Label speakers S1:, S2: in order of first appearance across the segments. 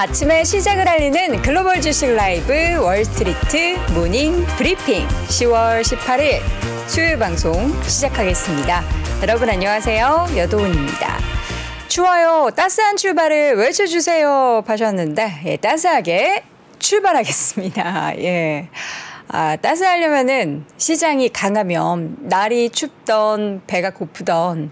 S1: 아침에 시작을 알리는 글로벌 주식 라이브 월스트리트 모닝 브리핑 10월 18일 수요일 방송 시작하겠습니다. 여러분 안녕하세요. 여도은입니다. 추워요. 따스한 출발을 외쳐주세요. 하셨는데 예, 따스하게 출발하겠습니다. 예. 아, 따스하려면은 시장이 강하면 날이 춥던 배가 고프던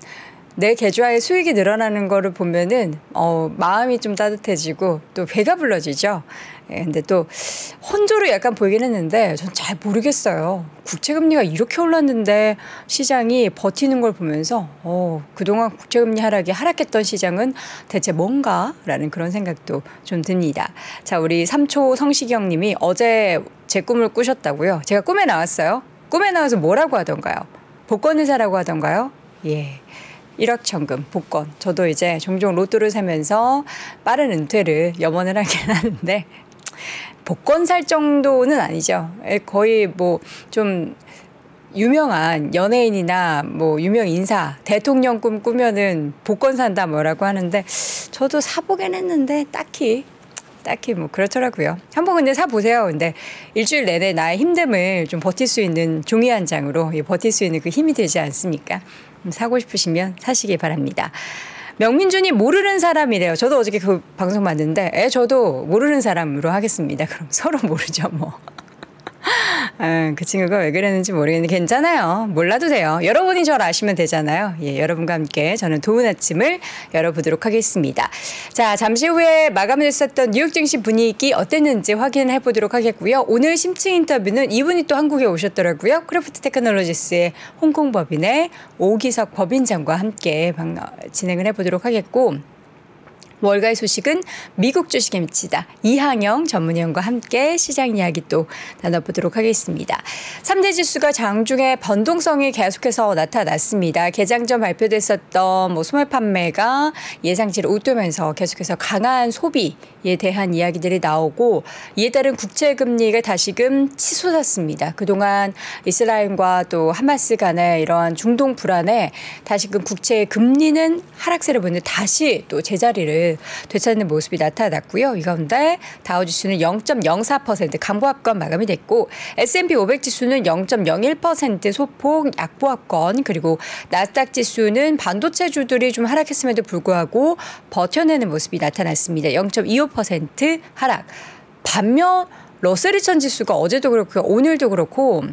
S1: 내 계좌의 수익이 늘어나는 거를 보면은 어 마음이 좀 따뜻해지고 또 배가 불러지죠. 예, 근데 또 혼조로 약간 보이긴 했는데 전 잘 모르겠어요. 국채 금리가 이렇게 올랐는데 시장이 버티는 걸 보면서 어 그동안 국채 금리 하락이 하락했던 시장은 대체 뭔가라는 그런 생각도 좀 듭니다. 자, 우리 삼초 성시경 님이 어제 제 꿈을 꾸셨다고요. 제가 꿈에 나왔어요. 꿈에 나와서 뭐라고 하던가요? 복권 의사라고 하던가요? 예. 일확천금, 복권. 저도 이제 종종 로또를 사면서 빠른 은퇴를 염원을 하긴 하는데, 복권 살 정도는 아니죠. 거의 뭐 좀 유명한 연예인이나 뭐 유명 인사, 대통령 꿈 꾸면은 복권 산다 뭐라고 하는데, 저도 사보긴 했는데, 딱히 딱히 뭐 그렇더라고요. 한번 근데 사 보세요. 근데 일주일 내내 나의 힘듦을 좀 버틸 수 있는 종이 한 장으로 버틸 수 있는 그 힘이 되지 않습니까? 사고 싶으시면 사시기 바랍니다. 명민준이 모르는 사람이래요. 저도 어저께 그 방송 봤는데, 에, 저도 모르는 사람으로 하겠습니다. 그럼 서로 모르죠, 뭐. 아, 그 친구가 왜 그랬는지 모르겠는데 괜찮아요. 몰라도 돼요. 여러분이 저를 아시면 되잖아요. 예, 여러분과 함께 저는 좋은 아침을 열어보도록 하겠습니다. 자, 잠시 후에 마감됐었던 뉴욕 증시 분위기 어땠는지 확인해 보도록 하겠고요. 오늘 심층 인터뷰는 이분이 또 한국에 오셨더라고요. 크래프트 테크놀로지스의 홍콩 법인의 오기석 법인장과 함께 진행을 해 보도록 하겠고 월가의 소식은 미국 주식에 미치다. 이항영 전문위원과 함께 시장 이야기 또 나눠보도록 하겠습니다. 3대 지수가 장중에 변동성이 계속해서 나타났습니다. 개장 전 발표됐었던 뭐 소매 판매가 예상치를 웃도면서 계속해서 강한 소비에 대한 이야기들이 나오고 이에 따른 국채 금리가 다시금 치솟았습니다. 그동안 이스라엘과 또 하마스 간의 이러한 중동 불안에 다시금 국채 금리는 하락세를 보는 다시 또 제자리를 되찾는 모습이 나타났고요. 이 가운데 다우 지수는 0.04% 강보합권 마감이 됐고 S&P 500 지수는 0.01% 소폭 약보합권 그리고 나스닥 지수는 반도체 주들이 좀 하락했음에도 불구하고 버텨내는 모습이 나타났습니다. 0.25% 하락. 반면 러셀리천 지수가 어제도 그렇고 오늘도 그렇고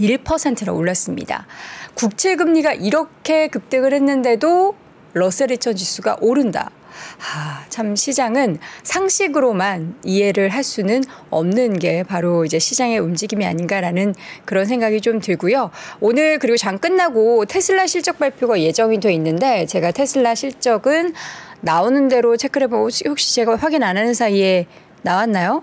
S1: 1%로 올랐습니다. 국채 금리가 이렇게 급등을 했는데도 러셀 2000 지수가 오른다. 아, 참 시장은 상식으로만 이해를 할 수는 없는 게 바로 이제 시장의 움직임이 아닌가라는 그런 생각이 좀 들고요. 오늘 그리고 장 끝나고 테슬라 실적 발표가 예정이 돼 있는데 제가 테슬라 실적은 나오는 대로 체크를 해보고 혹시 제가 확인 안 하는 사이에 나왔나요?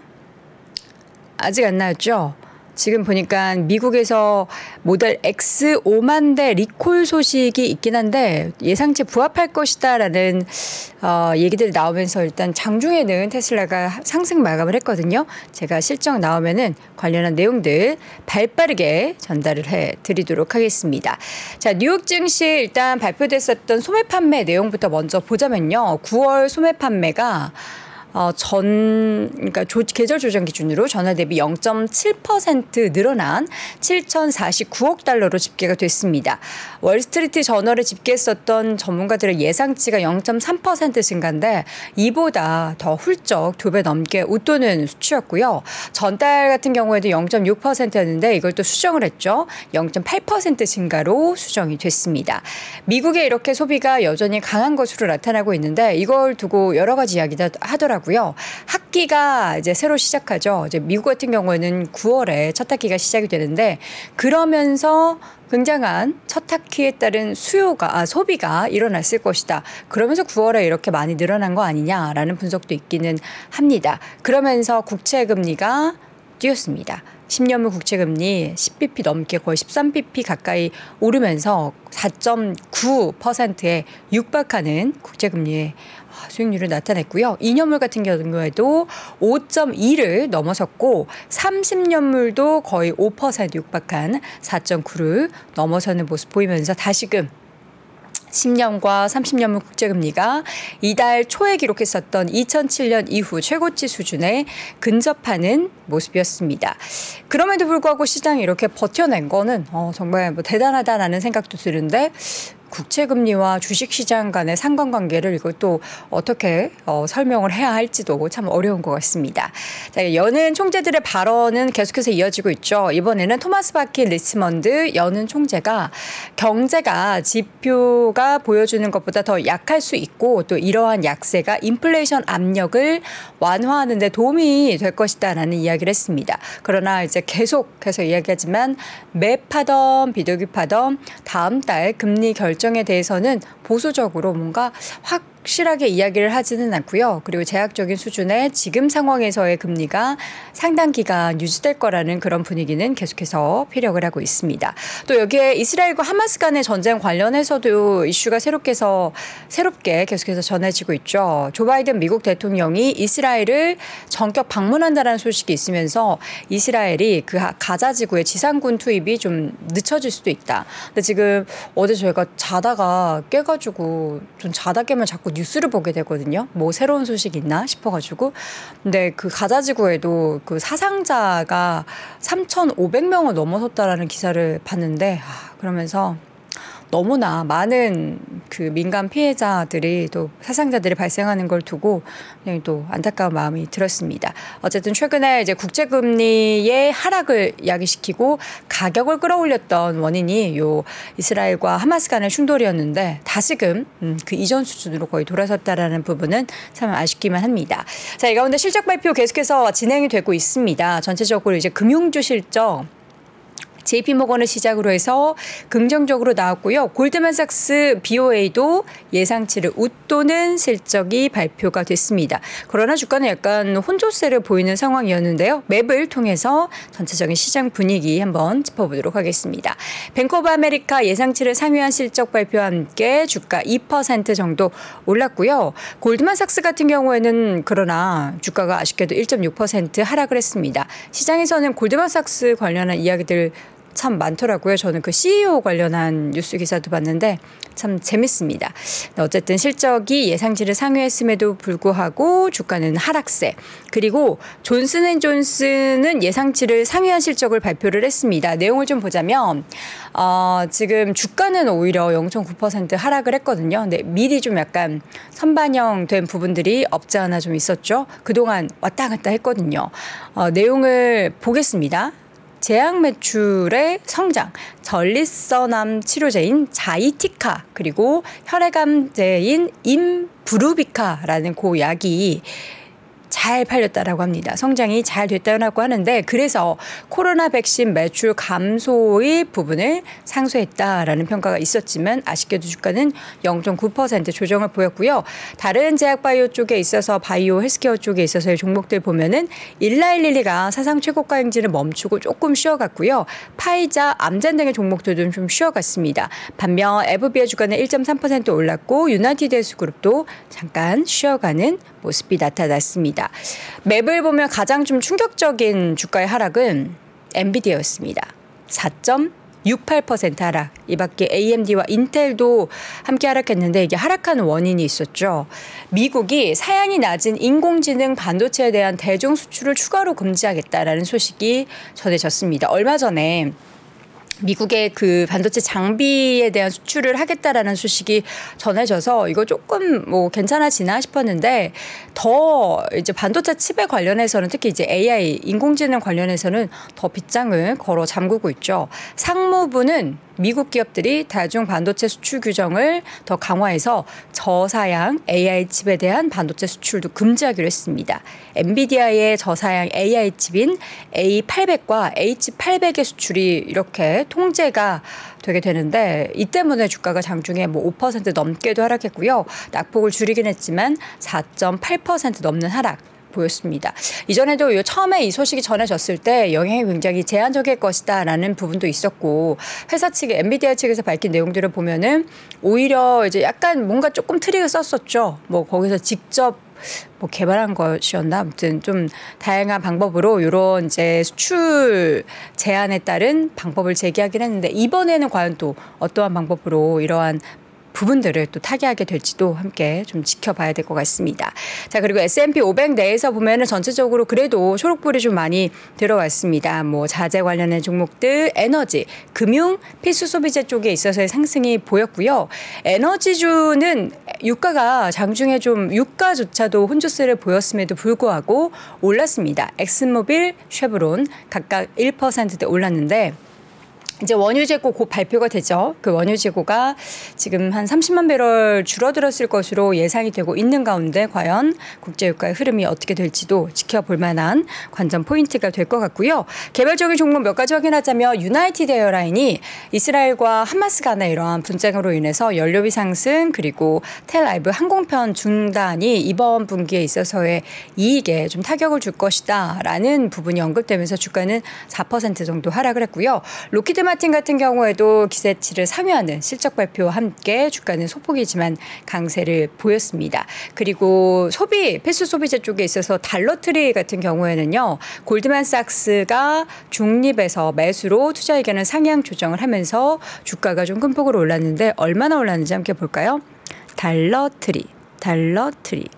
S1: 아직 안 나왔죠? 지금 보니까 미국에서 모델 X 5만 대 리콜 소식이 있긴 한데 예상치 부합할 것이다라는 어, 얘기들이 나오면서 일단 장중에는 테슬라가 상승 마감을 했거든요. 제가 실적 나오면은 관련한 내용들 발빠르게 전달을 해 드리도록 하겠습니다. 자, 뉴욕 증시 일단 발표됐었던 소매 판매 내용부터 먼저 보자면요. 9월 소매 판매가 어, 전, 그러니까 조, 계절 조정 기준으로 전월 대비 0.7% 늘어난 7,049억 달러로 집계가 됐습니다. 월스트리트 저널에 집계했었던 전문가들의 예상치가 0.3% 증가인데 이보다 더 훌쩍 두 배 넘게 웃도는 수치였고요. 전달 같은 경우에도 0.6%였는데 이걸 또 수정을 했죠. 0.8% 증가로 수정이 됐습니다. 미국에 이렇게 소비가 여전히 강한 것으로 나타나고 있는데 이걸 두고 여러 가지 이야기도 하더라고요. 하고요. 학기가 이제 새로 시작하죠. 이제 미국 같은 경우에는 9월에 첫 학기가 시작이 되는데 그러면서 굉장한 첫 학기에 따른 수요가 아, 소비가 일어났을 것이다. 그러면서 9월에 이렇게 많이 늘어난 거 아니냐라는 분석도 있기는 합니다. 그러면서 국채 금리가 뛰었습니다. 10년물 국채금리 10bp 넘게 거의 13bp 가까이 오르면서 4.9%에 육박하는 국채금리의 수익률을 나타냈고요. 2년물 같은 경우에도 5.2를 넘어섰고 30년물도 거의 5% 육박한 4.9를 넘어서는 모습 보이면서 다시금 10년과 30년물 국제금리가 이달 초에 기록했었던 2007년 이후 최고치 수준에 근접하는 모습이었습니다. 그럼에도 불구하고 시장이 이렇게 버텨낸 거는 어, 정말 뭐 대단하다라는 생각도 드는데 국채금리와 주식시장 간의 상관관계를 이것도 어떻게 어, 설명을 해야 할지도 참 어려운 것 같습니다. 자, 연은 총재들의 발언은 계속해서 이어지고 있죠. 이번에는 토마스 바킨 리치먼드 연은 총재가 경제가 지표가 보여주는 것보다 더 약할 수 있고 또 이러한 약세가 인플레이션 압력을 완화하는 데 도움이 될 것이다라는 이야기를 했습니다. 그러나 이제 계속해서 이야기하지만 맵하던 비둘기 파던 다음 달 금리 결 결정에 대해서는 보수적으로 뭔가 확 확실하게 이야기를 하지는 않고요. 그리고 제약적인 수준의 지금 상황에서의 금리가 상당 기간 유지될 거라는 그런 분위기는 계속해서 피력을 하고 있습니다. 또 여기에 이스라엘과 하마스 간의 전쟁 관련해서도 이슈가 새롭게서 새롭게 계속해서 전해지고 있죠. 조 바이든 미국 대통령이 이스라엘을 전격 방문한다는 소식이 있으면서 이스라엘이 그 가자 지구의 지상군 투입이 좀 늦춰질 수도 있다. 근데 지금 어제 저희가 자다가 깨가지고 좀 자다 깨면 자꾸 뉴스를 보게 되거든요. 뭐 새로운 소식 있나 싶어가지고. 근데 그 가자지구에도 그 사상자가 3,500명을 넘어섰다라는 기사를 봤는데, 아, 그러면서 너무나 많은 그 민간 피해자들이 또 사상자들이 발생하는 걸 두고 그냥 또 안타까운 마음이 들었습니다. 어쨌든 최근에 이제 국제금리의 하락을 야기시키고 가격을 끌어올렸던 원인이 요 이스라엘과 하마스 간의 충돌이었는데 다시금 음, 그 이전 수준으로 거의 돌아섰다라는 부분은 참 아쉽기만 합니다. 자, 이 가운데 실적 발표 계속해서 진행이 되고 있습니다. 전체적으로 이제 금융주 실적 JP모건을 시작으로 해서 긍정적으로 나왔고요. 골드만삭스 BOA도 예상치를 웃도는 실적이 발표가 됐습니다. 그러나 주가는 약간 혼조세를 보이는 상황이었는데요. map을 통해서 전체적인 시장 분위기 한번 짚어보도록 하겠습니다. 뱅크 오브 아메리카 예상치를 상회한 실적 발표와 함께 주가 2% 정도 올랐고요. 골드만삭스 같은 경우에는 그러나 주가가 아쉽게도 1.6% 하락을 했습니다. 시장에서는 골드만삭스 관련한 이야기들 참 많더라고요. 저는 그 CEO 관련한 뉴스 기사도 봤는데 참 재밌습니다. 어쨌든 실적이 예상치를 상회했음에도 불구하고 주가는 하락세. 그리고 존슨앤존슨은 예상치를 상회한 실적을 발표를 했습니다. 내용을 좀 보자면 어, 지금 주가는 오히려 0.9% 하락을 했거든요. 근데 미리 좀 약간 선반영된 부분들이 없지 않아 좀 있었죠. 그동안 왔다 갔다 했거든요. 어, 내용을 보겠습니다. 제약 매출의 성장, 전립선암 치료제인 자이티카 그리고 혈액암제인 임브루비카라는 그 약이 잘 팔렸다라고 합니다. 성장이 잘 됐다고 하는데 그래서 코로나 백신 매출 감소의 부분을 상쇄했다라는 평가가 있었지만 아쉽게도 주가는 0.9% 조정을 보였고요. 다른 제약 바이오 쪽에 있어서 바이오 헬스케어 쪽에 있어서의 종목들 보면은 일라일릴리가 사상 최고가 행진을 멈추고 조금 쉬어갔고요. 파이자, 암젠 등의 종목들도 좀 쉬어갔습니다. 반면 애브비의 주가는 1.3% 올랐고 유나이티드 헬스그룹도 잠깐 쉬어가는 모습이 나타났습니다. map을 보면 가장 좀 충격적인 주가의 하락은 엔비디아였습니다. 4.68% 하락. 이 밖에 AMD와 인텔도 함께 하락했는데 이게 하락하는 원인이 있었죠. 미국이 사양이 낮은 인공지능 반도체에 대한 대중 수출을 추가로 금지하겠다라는 소식이 전해졌습니다. 얼마 전에 미국의 그 반도체 장비에 대한 수출을 하겠다라는 소식이 전해져서 이거 조금 뭐 괜찮아지나 싶었는데 더 이제 반도체 칩에 관련해서는 특히 이제 AI 인공지능 관련해서는 더 빗장을 걸어 잠그고 있죠. 상무부는 미국 기업들이 다중 반도체 수출 규정을 더 강화해서 저사양 AI 칩에 대한 반도체 수출도 금지하기로 했습니다. 엔비디아의 저사양 AI 칩인 A800과 H800의 수출이 이렇게 통제가 되게 되는데 이 때문에 주가가 장중에 뭐 5% 넘게도 하락했고요. 낙폭을 줄이긴 했지만 4.8% 넘는 하락 보였습니다. 이전에도 처음에 이 소식이 전해졌을 때 영향이 굉장히 제한적일 것이다라는 부분도 있었고 회사 측 엔비디아 측에서 밝힌 내용들을 보면은 오히려 이제 약간 뭔가 조금 트릭을 썼었죠. 뭐 거기서 직접 뭐 개발한 것이었나 아무튼 좀 다양한 방법으로 이런 이제 수출 제한에 따른 방법을 제기하긴 했는데 이번에는 과연 또 어떠한 방법으로 이러한 부분들을 또 타개하게 될지도 함께 좀 지켜봐야 될 것 같습니다. 자 그리고 S&P 500 내에서 보면은 전체적으로 그래도 초록불이 좀 많이 들어왔습니다. 뭐 자재 관련된 종목들, 에너지, 금융, 필수 소비재 쪽에 있어서의 상승이 보였고요. 에너지주는 유가가 장중에 좀 유가조차도 혼조세를 보였음에도 불구하고 올랐습니다. 엑슨모빌, 쉐브론 각각 1%대 올랐는데 이제 원유 재고 곧 발표가 되죠. 그 원유 재고가 지금 한 30만 배럴 줄어들었을 것으로 예상이 되고 있는 가운데 과연 국제유가의 흐름이 어떻게 될지도 지켜볼 만한 관전 포인트가 될 것 같고요. 개별적인 종목 몇 가지 확인하자면 유나이티드 에어라인이 이스라엘과 하마스 간의 이러한 분쟁으로 인해서 연료비 상승 그리고 텔아비브 항공편 중단이 이번 분기에 있어서의 이익에 좀 타격을 줄 것이다라는 부분이 언급되면서 주가는 4% 정도 하락을 했고요. 록히드 마틴 같은 경우에도 기대치를 상회하는 실적 발표와 함께 주가는 소폭이지만 강세를 보였습니다. 그리고 소비 필수 소비재 쪽에 있어서 달러트리 같은 경우에는요. 골드만삭스가 중립에서 매수로 투자 의견을 상향 조정을 하면서 주가가 좀 큰 폭으로 올랐는데 얼마나 올랐는지 함께 볼까요? 달러트리 달러트리 예,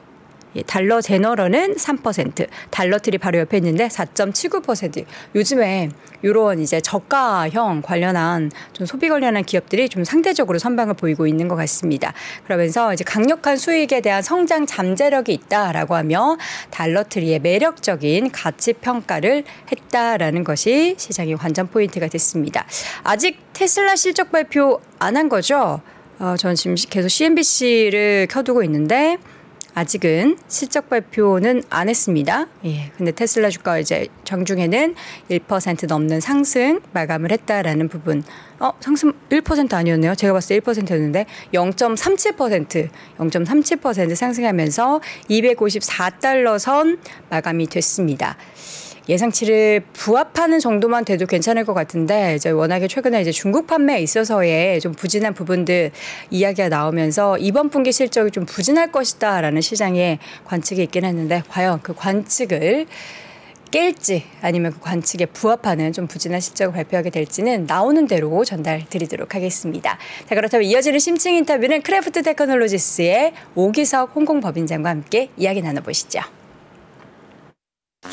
S1: 달러 제너럴은 3%, 달러트리 바로 옆에 있는데 4.79%. 요즘에 이런 이제 저가형 관련한 좀 소비 관련한 기업들이 좀 상대적으로 선방을 보이고 있는 것 같습니다. 그러면서 이제 강력한 수익에 대한 성장 잠재력이 있다라고 하며 달러트리의 매력적인 가치 평가를 했다라는 것이 시장의 관전 포인트가 됐습니다. 아직 테슬라 실적 발표 안 한 거죠? 어, 전 지금 계속 CNBC를 켜두고 있는데 아직은 실적 발표는 안 했습니다. 예. 근데 테슬라 주가 이제 장중에는 1% 넘는 상승 마감을 했다라는 부분. 어, 상승 1% 아니었네요. 제가 봤을 때 1%였는데 0.37% 0.37% 상승하면서 254달러 선 마감이 됐습니다. 예상치를 부합하는 정도만 돼도 괜찮을 것 같은데 이제 워낙에 최근에 이제 중국 판매에 있어서의 좀 부진한 부분들 이야기가 나오면서 이번 분기 실적이 좀 부진할 것이다라는 시장의 관측이 있긴 했는데 과연 그 관측을 깰지 아니면 그 관측에 부합하는 좀 부진한 실적을 발표하게 될지는 나오는 대로 전달 드리도록 하겠습니다. 자, 그렇다면 이어지는 심층 인터뷰는 크래프트 테크놀로지스의 오기석 홍콩 법인장과 함께 이야기 나눠보시죠.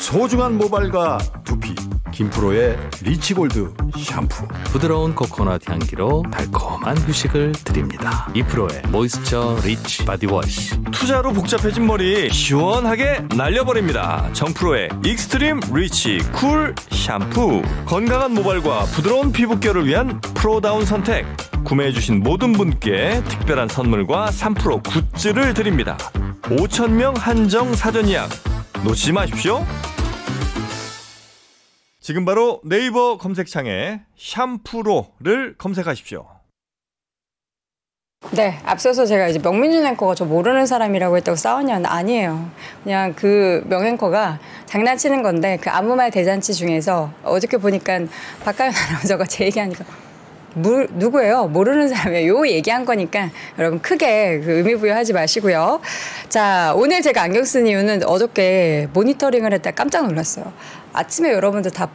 S2: 소중한 모발과 두피 김프로의 리치골드 샴푸
S3: 부드러운 코코넛 향기로 달콤한 휴식을 드립니다. 이프로의 모이스처 리치 바디워시
S4: 투자로 복잡해진 머리 시원하게 날려버립니다. 정프로의 익스트림 리치 쿨 샴푸 건강한 모발과 부드러운 피부결을 위한 프로다운 선택 구매해주신 모든 분께 특별한 선물과 3% 굿즈를 드립니다. 5천명 한정 사전 예약 놓치지 마십시오. 지금 바로 네이버 검색창에 샴푸로를 검색하십시오.
S1: 네, 앞서서 제가 이제 명민준 앵커가 저 모르는 사람이라고 했다고 싸웠냐는데 아니에요. 그냥 그 명앵커가 장난치는 건데 그 아무 말 대잔치 중에서 어저께 보니까 박가연 아나운서가 제 얘기하니까 물, 누구예요? 모르는 사람이에요. 요 얘기한 거니까 여러분 크게 그 의미 부여하지 마시고요. 자, 오늘 제가 안경 쓴 이유는 어저께 모니터링을 했다 깜짝 놀랐어요. 아침에 여러분들 다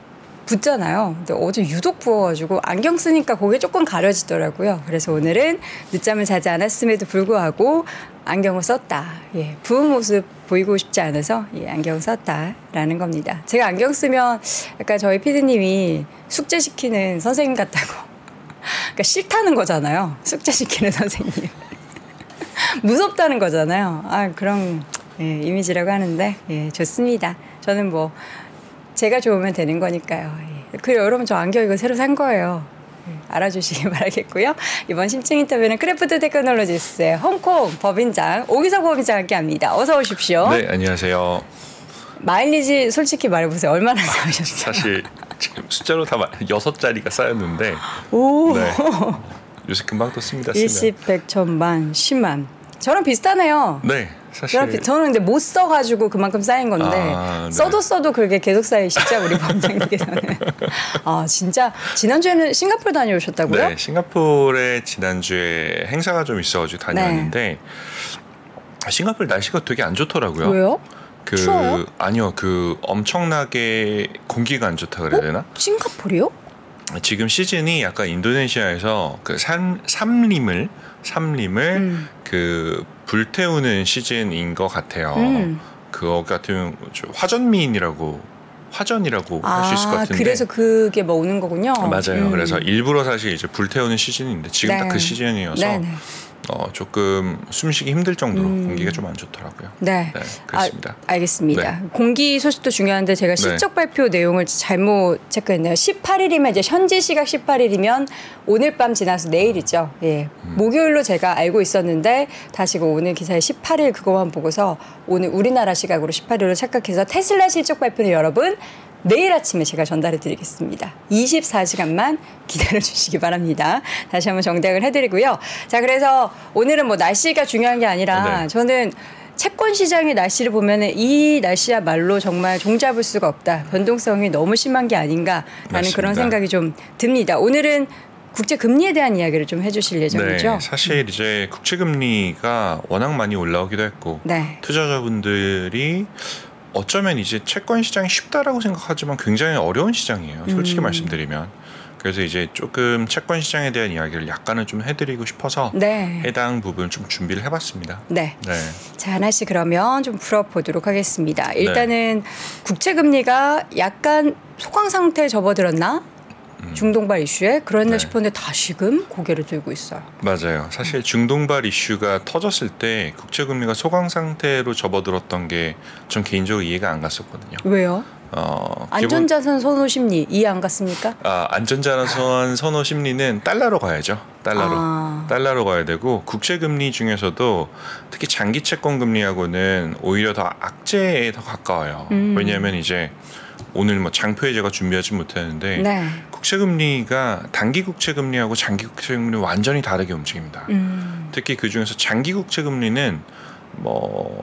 S1: 붓잖아요. 근데 어제 유독 부어가지고 안경 쓰니까 그게 조금 가려지더라고요. 그래서 오늘은 늦잠을 자지 않았음에도 불구하고 안경을 썼다. 예, 부은 모습 보이고 싶지 않아서 예, 안경 썼다라는 겁니다. 제가 안경 쓰면 약간 저희 피디님이 숙제시키는 선생님 같다고. 그러니까 싫다는 거잖아요. 숙제시키는 선생님. 무섭다는 거잖아요. 아, 그런 예, 이미지라고 하는데 예, 좋습니다. 저는 뭐 제가 좋으면 되는 거니까요. 예. 그리고 여러분 저 안경 이거 새로 산 거예요. 예, 알아주시기 바라겠고요. 이번 심층 인터뷰는 크래프트 테크놀로지스의 홍콩 법인장 오기석 법인장 함께 합니다. 어서 오십시오.
S5: 네, 안녕하세요.
S1: 마일리지 솔직히 말해보세요. 얼마나 쌓으셨어요?
S5: 사실 지금 숫자로 다 여섯 자리가 쌓였는데
S1: 오.
S5: 네. 요새 금방 떴습니다. 쓰면.
S1: 일십, 백, 천만, 십만. 저랑 비슷하네요.
S5: 네, 사실
S1: 저는 근데 못 써가지고 그만큼 쌓인 건데
S5: 아, 네.
S1: 써도 써도 그게 계속 쌓이시죠 우리 범장님께서는. 아 진짜 지난주에는 싱가포르 다녀오셨다고요?
S5: 네, 싱가포르에 지난주에 행사가 좀 있어가지고 다녀왔는데 싱가포르 날씨가 되게 안 좋더라고요.
S1: 왜요?
S5: 그
S1: 추워요?
S5: 아니요, 그 엄청나게 공기가 안 좋다 그래야 되나?
S1: 싱가포르요?
S5: 지금 시즌이 약간 인도네시아에서 그 산, 삼림을 삼림을
S1: 음.
S5: 그 불태우는 시즌인 것 같아요.
S1: 음.
S5: 그거 같은 저 화전 미인이라고 화전이라고 할수 있을 것
S1: 아,
S5: 같은데
S1: 그래서 그게 뭐 오는 거군요.
S5: 맞아요.
S1: 음.
S5: 그래서 일부러 사실 이제 불태우는 시즌인데 지금 딱
S1: 네.
S5: 그 시즌이어서
S1: 네네.
S5: 어, 조금 숨쉬기 힘들 정도로
S1: 음.
S5: 공기가 좀 안 좋더라고요.
S1: 네.
S5: 네, 그렇습니다.
S1: 아, 알겠습니다.
S5: 네.
S1: 공기 소식도 중요한데 제가
S5: 네.
S1: 실적 발표 내용을 잘못 체크했네요. 18일이면 이제 현지 시각 18일이면 오늘 밤 지나서 내일이죠. 예.
S5: 음.
S1: 목요일로 제가 알고 있었는데 다시 그 오늘 기사에 18일 그거만 보고서 오늘 우리나라 시각으로 18일로 착각해서 테슬라 실적 발표는 여러분 내일 아침에 제가 전달해 드리겠습니다. 24시간만 기다려 주시기 바랍니다. 다시 한번 정리을 해 드리고요. 자, 그래서 오늘은 뭐 날씨가 중요한 게 아니라
S5: 네.
S1: 저는 채권 시장의 날씨를 보면은 이 날씨야말로 정말 종잡을 수가 없다. 변동성이 너무 심한 게 아닌가라는
S5: 맞습니다.
S1: 그런 생각이 좀 듭니다. 오늘은 국제 금리에 대한 이야기를 좀 해주실 예정이죠.
S5: 네, 사실 이제 국채 금리가 워낙 많이 올라오기도 했고
S1: 네.
S5: 투자자분들이 어쩌면 이제 채권 시장이 쉽다라고 생각하지만 굉장히 어려운 시장이에요. 솔직히
S1: 음.
S5: 말씀드리면. 그래서 이제 조금 채권 시장에 대한 이야기를 약간은 좀 해드리고 싶어서
S1: 네.
S5: 해당 부분 좀 준비를 해봤습니다.
S1: 네.
S5: 네,
S1: 자, 하나씩 그러면 좀 풀어보도록 하겠습니다. 일단은 국채 금리가 약간 소강 상태에 접어들었나? 중동발 이슈에 그랬나
S5: 음. 네.
S1: 싶었는데 다시금 고개를 들고 있어요.
S5: 맞아요. 사실 중동발 이슈가 터졌을 때 국채 금리가 소강 상태로 접어들었던 게전 개인적으로 이해가 안 갔었거든요.
S1: 왜요?
S5: 어,
S1: 안전자산 선호 심리 이해 안 갔습니까?
S5: 아, 안전자산 선호 심리는 달러로 가야죠. 달러로.
S1: 아.
S5: 달러로 가야 되고 국채 금리 중에서도 특히 장기 채권 금리하고는 오히려 더 악재에 더 가까워요.
S1: 음.
S5: 왜냐하면 이제 오늘 뭐 장표에 제가 준비하지 못했는데
S1: 네.
S5: 국채 금리가 단기 국채 금리하고 장기 국채 금리 완전히 다르게 움직입니다.
S1: 음.
S5: 특히 그 중에서 장기 국채 금리는 뭐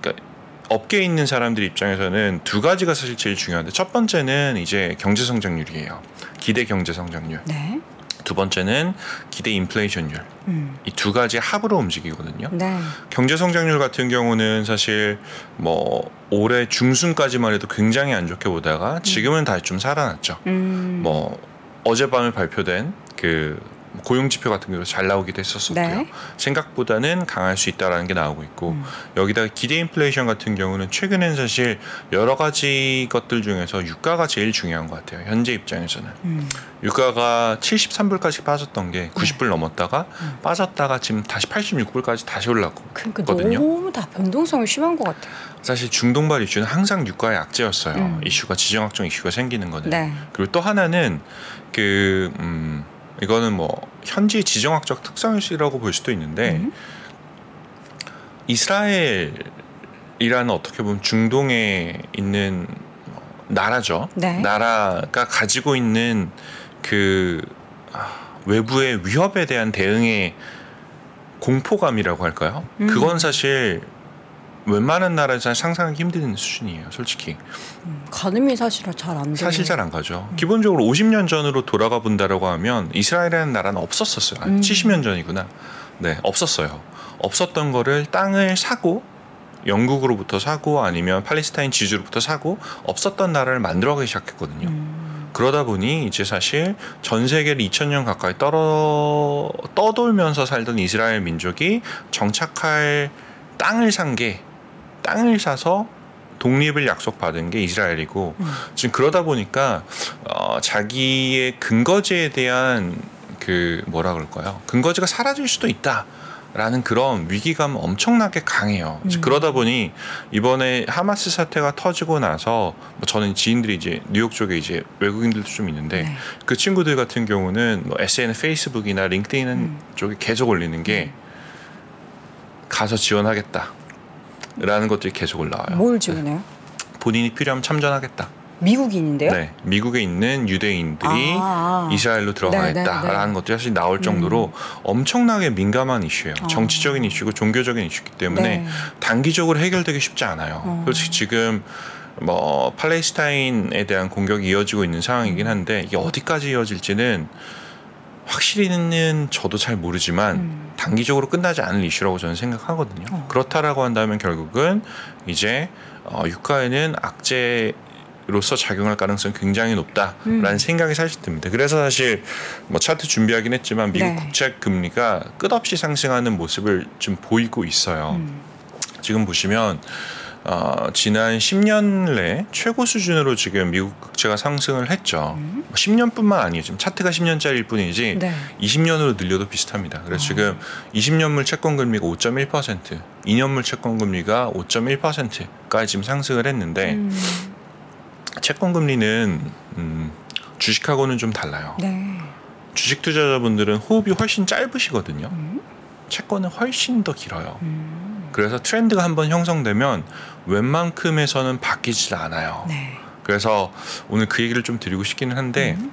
S5: 그러니까 업계에 있는 사람들 입장에서는 두 가지가 사실 제일 중요한데 첫 번째는 이제 경제 성장률이에요. 기대 경제 성장률.
S1: 네.
S5: 두 번째는 기대 인플레이션율.
S1: 음.
S5: 이두 가지 합으로 움직이거든요.
S1: 네.
S5: 경제 성장률 같은 경우는 사실 뭐 올해 중순까지만 해도 굉장히 안 좋게 보다가 지금은 다시 좀 살아났죠.
S1: 음.
S5: 뭐 어젯밤에 발표된 그 고용 지표 같은 경우도 잘 나오기도 했었었고요.
S1: 네.
S5: 생각보다는 강할 수 있다라는 게 나오고 있고
S1: 음.
S5: 여기다가 기대 인플레이션 같은 경우는 최근엔 사실 여러 가지 것들 중에서 유가가 제일 중요한 것 같아요. 현재 입장에서는
S1: 음.
S5: 유가가 73불까지 빠졌던 게 90불
S1: 네.
S5: 넘었다가
S1: 음.
S5: 빠졌다가 지금 다시 86불까지 다시 올랐고
S1: 그러니까
S5: 거든요.
S1: 너무 다 변동성이 심한 것 같아요.
S5: 사실 중동발 이슈는 항상 유가의 악재였어요.
S1: 음.
S5: 이슈가 지정학적 이슈가 생기는 거는.
S1: 네.
S5: 그리고 또 하나는 그 음, 이거는 뭐 현지 지정학적 특성이라고 볼 수도 있는데
S1: 음.
S5: 이스라엘이라는 어떻게 보면 중동에 있는 나라죠.
S1: 네.
S5: 나라가 가지고 있는 그 아, 외부의 위협에 대한 대응의 공포감이라고 할까요?
S1: 음.
S5: 그건 사실 웬만한 나라에서 상상하기 힘든 수준이에요, 솔직히.
S1: 음. 가늠이 사실은 잘안 돼요.
S5: 사실 잘 안 가죠. 기본적으로 50년 전으로 돌아가 본다라고 하면 이스라엘이라는 나라는 없었었어요. 아,
S1: 음.
S5: 70년 전이구나. 네, 없었어요. 없었던 거를 땅을 사고 영국으로부터 사고 아니면 팔레스타인 지주로부터 사고 없었던 나라를 만들어가기 시작했거든요.
S1: 음.
S5: 그러다 보니 이제 사실 전 세계를 2000년 가까이 떨어 떠돌면서 살던 이스라엘 민족이 정착할 땅을 산 게 땅을 사서 독립을 약속받은 게 이스라엘이고
S1: 음.
S5: 지금 그러다 보니까 어, 자기의 근거지에 대한 그 뭐라 그럴까요? 근거지가 사라질 수도 있다. 라는 그런 위기감 엄청나게 강해요.
S1: 음.
S5: 그러다 보니 이번에 하마스 사태가 터지고 나서 뭐 저는 지인들이 이제 뉴욕 쪽에 이제 외국인들도 좀 있는데
S1: 네.
S5: 그 친구들 같은 경우는 뭐 SNS, 페이스북이나 링크드인
S1: 음.
S5: 쪽에 계속 올리는 게 가서 지원하겠다. 라는 것들이 계속 올라와요.
S1: 뭘 지원해요?
S5: 본인이 필요하면 참전하겠다.
S1: 미국인인데요?
S5: 네, 미국에 있는 유대인들이
S1: 아, 아.
S5: 이스라엘로 들어가겠다라는
S1: 네, 네, 네.
S5: 것들이 사실 나올 정도로 엄청나게 민감한 이슈예요.
S1: 아.
S5: 정치적인 이슈고 종교적인 이슈이기 때문에
S1: 네.
S5: 단기적으로 해결되기 쉽지 않아요.
S1: 어.
S5: 솔직히 지금 뭐 팔레스타인에 대한 공격이 이어지고 있는 상황이긴 한데 이게 어디까지 이어질지는 확실히는 저도 잘 모르지만
S1: 음.
S5: 단기적으로 끝나지 않을 이슈라고 저는 생각하거든요.
S1: 어.
S5: 그렇다라고 한다면 결국은 이제 어, 유가에는 로서 작용할 가능성이 굉장히 높다라는
S1: 음.
S5: 생각이 사실 듭니다. 그래서 사실 뭐 차트 준비하긴 했지만 미국
S1: 네.
S5: 국채 금리가 끝없이 상승하는 모습을 좀 보이고 있어요.
S1: 음.
S5: 지금 보시면 어, 지난 10년 내 최고 수준으로 지금 미국 국채가 상승을 했죠. 10년뿐만 아니에요. 지금 차트가 10년짜리일 뿐이지
S1: 음. 네.
S5: 20년으로 늘려도 비슷합니다. 그래서 지금 20년물 채권 금리가 5.1%, 2년물 채권 금리가 5.1%까지 지금 상승을 했는데
S1: 음.
S5: 채권 금리는 음, 주식하고는 좀 달라요.
S1: 네.
S5: 주식 투자자분들은 호흡이 훨씬 짧으시거든요.
S1: 음.
S5: 채권은 훨씬 더 길어요.
S1: 음.
S5: 그래서 트렌드가 한번 형성되면 웬만큼에서는 바뀌질 않아요.
S1: 네.
S5: 그래서 오늘 그 얘기를 좀 드리고 싶기는 한데
S1: 음.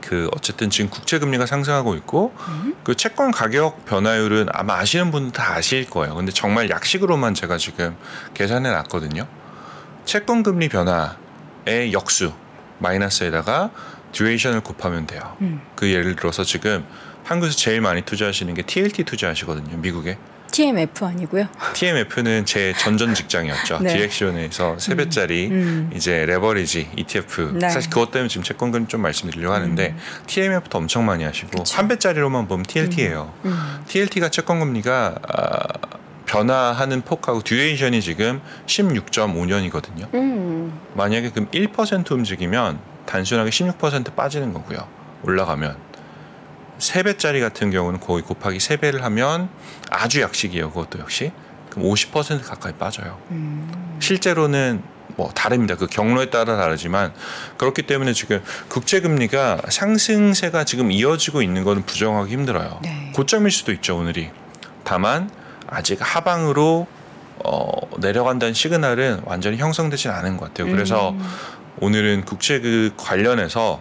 S5: 그 어쨌든 지금 국채 금리가 상승하고 있고
S1: 음.
S5: 그 채권 가격 변화율은 아마 아시는 분은 다 아실 거예요. 근데 정말 약식으로만 제가 지금 계산해 놨거든요. 채권 금리 변화의 역수 마이너스에다가 duration을 곱하면 돼요.
S1: 음.
S5: 그 예를 들어서 지금 한국에서 제일 많이 투자하시는 게 TLT 투자하시거든요. 미국에.
S1: TMF 아니고요.
S5: TMF는 제 전전 직장이었죠.
S1: 네.
S5: Direxion에서 세 배짜리
S1: 음.
S5: 이제 레버리지 ETF.
S1: 네.
S5: 사실 그것 때문에 지금 채권금 좀 말씀드리려고 하는데 TMF도 엄청 많이 하시고
S1: 그쵸.
S5: 한 배짜리로만 보면 TLT예요.
S1: 음.
S5: TLT가 채권금리가 아, 변화하는 폭하고 듀레이션이 지금 16.5년이거든요.
S1: 음.
S5: 만약에 그럼 1% 움직이면 단순하게 16% 빠지는 거고요. 올라가면 세 배짜리 같은 경우는 거의 곱하기 세 배를 하면 아주 약식이에요. 그것도 역시 그럼 50% 가까이 빠져요.
S1: 음.
S5: 실제로는 뭐 다릅니다. 그 경로에 따라 다르지만 그렇기 때문에 지금 국제 금리가 상승세가 지금 이어지고 있는 것은 부정하기 힘들어요.
S1: 네.
S5: 고점일 수도 있죠 오늘이. 다만 아직 하방으로 어, 내려간다는 시그널은 완전히 형성되진 않은 것 같아요. 그래서
S1: 음.
S5: 오늘은 국채 그 관련해서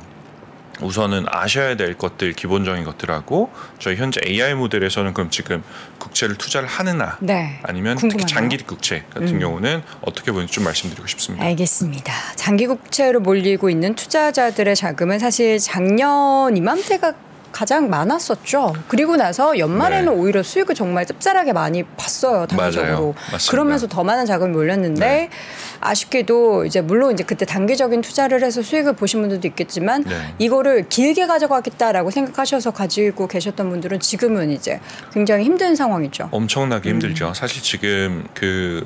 S5: 우선은 아셔야 될 것들 기본적인 것들하고 저희 현재 AI 모델에서는 그럼 지금 국채를 투자를 하느냐
S1: 네.
S5: 아니면 특히
S1: 궁금하네요.
S5: 장기 국채 같은
S1: 음.
S5: 경우는 어떻게 보는지 좀 말씀드리고 싶습니다.
S1: 알겠습니다. 장기 국채로 몰리고 있는 투자자들의 자금은 사실 작년 이맘때가 가장 많았었죠. 그리고 나서 연말에는
S5: 네.
S1: 오히려 수익을 정말 짭짤하게 많이 봤어요. 단기적으로. 그러면서 더 많은 자금이 몰렸는데
S5: 네.
S1: 아쉽게도 이제 물론 이제 그때 단기적인 투자를 해서 수익을 보신 분들도 있겠지만
S5: 네.
S1: 이거를 길게 가져가겠다라고 생각하셔서 가지고 계셨던 분들은 지금은 이제 굉장히 힘든 상황이죠.
S5: 엄청나게
S1: 음.
S5: 힘들죠. 사실 지금 그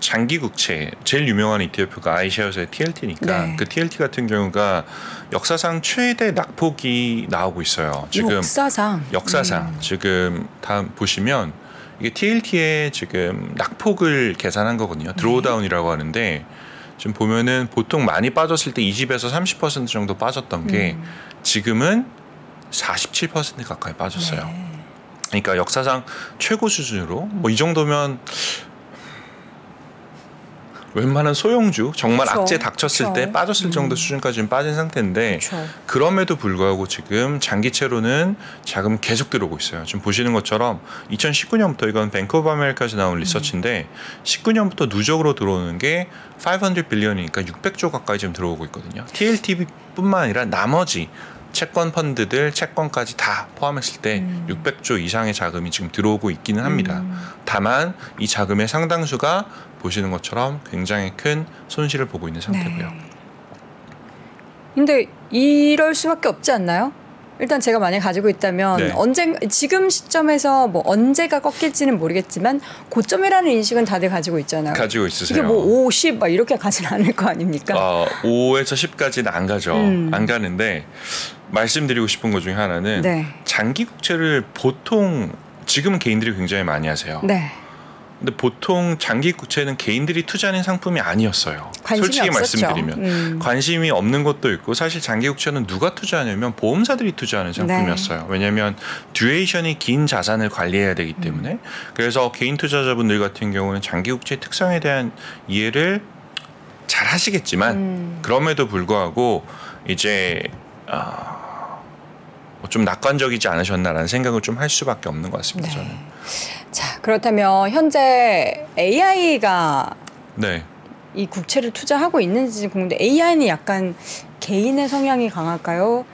S5: 장기 국채 제일 유명한 ETF가 아이쉐어스의 TLT니까
S1: 네.
S5: 그 TLT 같은 경우가 역사상 최대 낙폭이 나오고 있어요. 지금
S1: 역사상
S5: 역사상
S1: 음.
S5: 지금 다음 보시면 이게 TLT의 지금 낙폭을 계산한 거거든요. drawdown이라고 하는데 지금 보면은 보통 많이 빠졌을 때 20에서 30% 정도 빠졌던 게
S1: 음.
S5: 지금은 47% 가까이 빠졌어요.
S1: 네.
S5: 그러니까 역사상 최고 수준으로 뭐 이 정도면 웬만한 소형주 정말
S1: 그쵸,
S5: 악재 닥쳤을
S1: 그쵸.
S5: 때 빠졌을 정도
S1: 음.
S5: 수준까지는 빠진 상태인데
S1: 그렇죠.
S5: 그럼에도 불구하고 지금 장기채로는 자금이 계속 들어오고 있어요. 지금 보시는 것처럼 2019년부터 이건 Bank of America에서 나온 리서치인데 19년부터 누적으로 들어오는 게 500 billion이니까 600조 가까이 지금 들어오고 있거든요. TLT뿐만 아니라 나머지 채권 펀드들 채권까지 다 포함했을 때
S1: 음.
S5: 600조 이상의 자금이 지금 들어오고 있기는 합니다.
S1: 음.
S5: 다만 이 자금의 상당수가 보시는 것처럼 굉장히 큰 손실을 보고 있는 상태고요.
S1: 네. 근데 이럴 수밖에 없지 않나요? 일단 제가 만약 가지고 있다면
S5: 네.
S1: 언젠 지금 시점에서 뭐 언제가 꺾일지는 모르겠지만 고점이라는 인식은 다들 가지고 있잖아요.
S5: 가지고 있으세요.
S1: 이게 뭐 50, 막 이렇게 가진 않을 거 아닙니까?
S5: 어, 5에서 10까지는 안 가죠.
S1: 음.
S5: 안 가는데 말씀드리고 싶은 것 중에 하나는
S1: 네.
S5: 장기 국채를 보통 지금은 개인들이 굉장히 많이 하세요.
S1: 네.
S5: 근데 보통 장기 국채는 개인들이 투자하는 상품이 아니었어요.
S1: 관심이
S5: 솔직히
S1: 없었죠.
S5: 말씀드리면
S1: 음.
S5: 관심이 없는 것도 있고 사실 장기 국채는 누가 투자하냐면 보험사들이 투자하는
S1: 네.
S5: 상품이었어요. 왜냐하면 듀레이션이 긴 자산을 관리해야 되기 때문에
S1: 음.
S5: 그래서 개인 투자자분들 같은 경우는 장기 국채 특성에 대한 이해를 잘 하시겠지만
S1: 음.
S5: 그럼에도 불구하고 이제 아, 뭐좀 낙관적이지 않으셨나라는 생각을 좀 할 수밖에 없는 것 같습니다.
S1: 네.
S5: 저는.
S1: 자, 그렇다면 현재 AI가
S5: 네.
S1: 이 국채를 투자하고 있는지 궁금한데 AI는 약간 개인의 성향이 강할까요?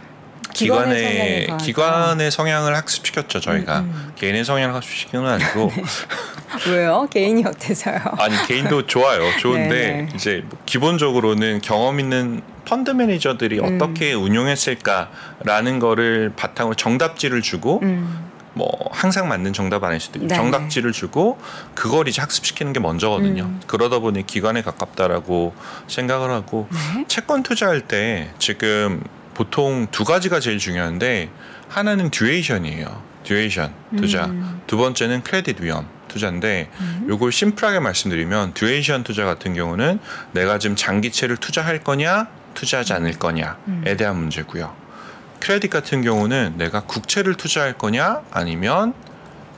S1: 기관의 성향이
S5: 기관의 성향을 학습시켰죠 저희가
S1: 음, 음.
S5: 개인의 성향을 학습시킨 건 아니고
S1: 왜요? 개인이 어때서요?
S5: 아니 개인도 좋아요 좋은데
S1: 네네.
S5: 이제 뭐 기본적으로는 경험 있는 펀드 매니저들이
S1: 음.
S5: 어떻게 운용했을까라는 거를 바탕으로 정답지를 주고
S1: 음,
S5: 뭐 항상 맞는 정답 아닐 수도 있고
S1: 네네.
S5: 정답지를 주고 그걸 이제 학습시키는 게 먼저거든요.
S1: 음.
S5: 그러다 보니 기관에 가깝다라고 생각을 하고
S1: 네.
S5: 채권 투자할 때 지금 보통 두 가지가 제일 중요한데 하나는 duration이에요. Duration 투자.
S1: 음.
S5: 두 번째는 크레딧 위험 투자인데
S1: 음.
S5: 요걸 심플하게 말씀드리면 duration 투자 같은 경우는 내가 지금 장기채를 투자할 거냐 투자하지 않을 거냐에
S1: 음.
S5: 대한 문제고요. 크레딧 같은 경우는 내가 국채를 투자할 거냐 아니면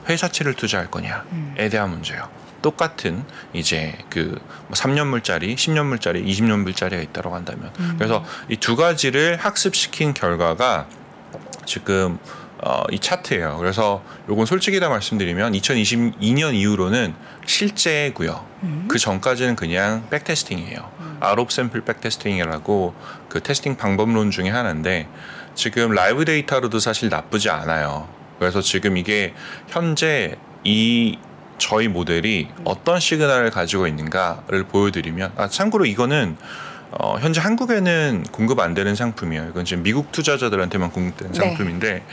S5: 회사채를 투자할 거냐에
S1: 음.
S5: 대한 문제요. 똑같은 이제 그 3년물짜리, 10년물짜리, 20년물짜리가 있다고 한다면
S1: 음.
S5: 그래서 이 두 가지를 학습시킨 결과가 지금 어, 이 차트예요. 그래서 요건 솔직히 다 말씀드리면 2022년 이후로는 실제고요.
S1: 음.
S5: 그 전까지는 그냥 backtesting이에요. Out of sample backtesting이라고 그 testing 방법론 중에 하나인데 지금 라이브 데이터로도 사실 나쁘지 않아요. 그래서 지금 이게 현재 이 저희 모델이 어떤 시그널을 가지고 있는가를 보여드리면 아 참고로 이거는 어, 현재 한국에는 공급 안 되는 상품이에요. 이건 지금 미국 투자자들한테만 공급되는
S1: 네.
S5: 상품인데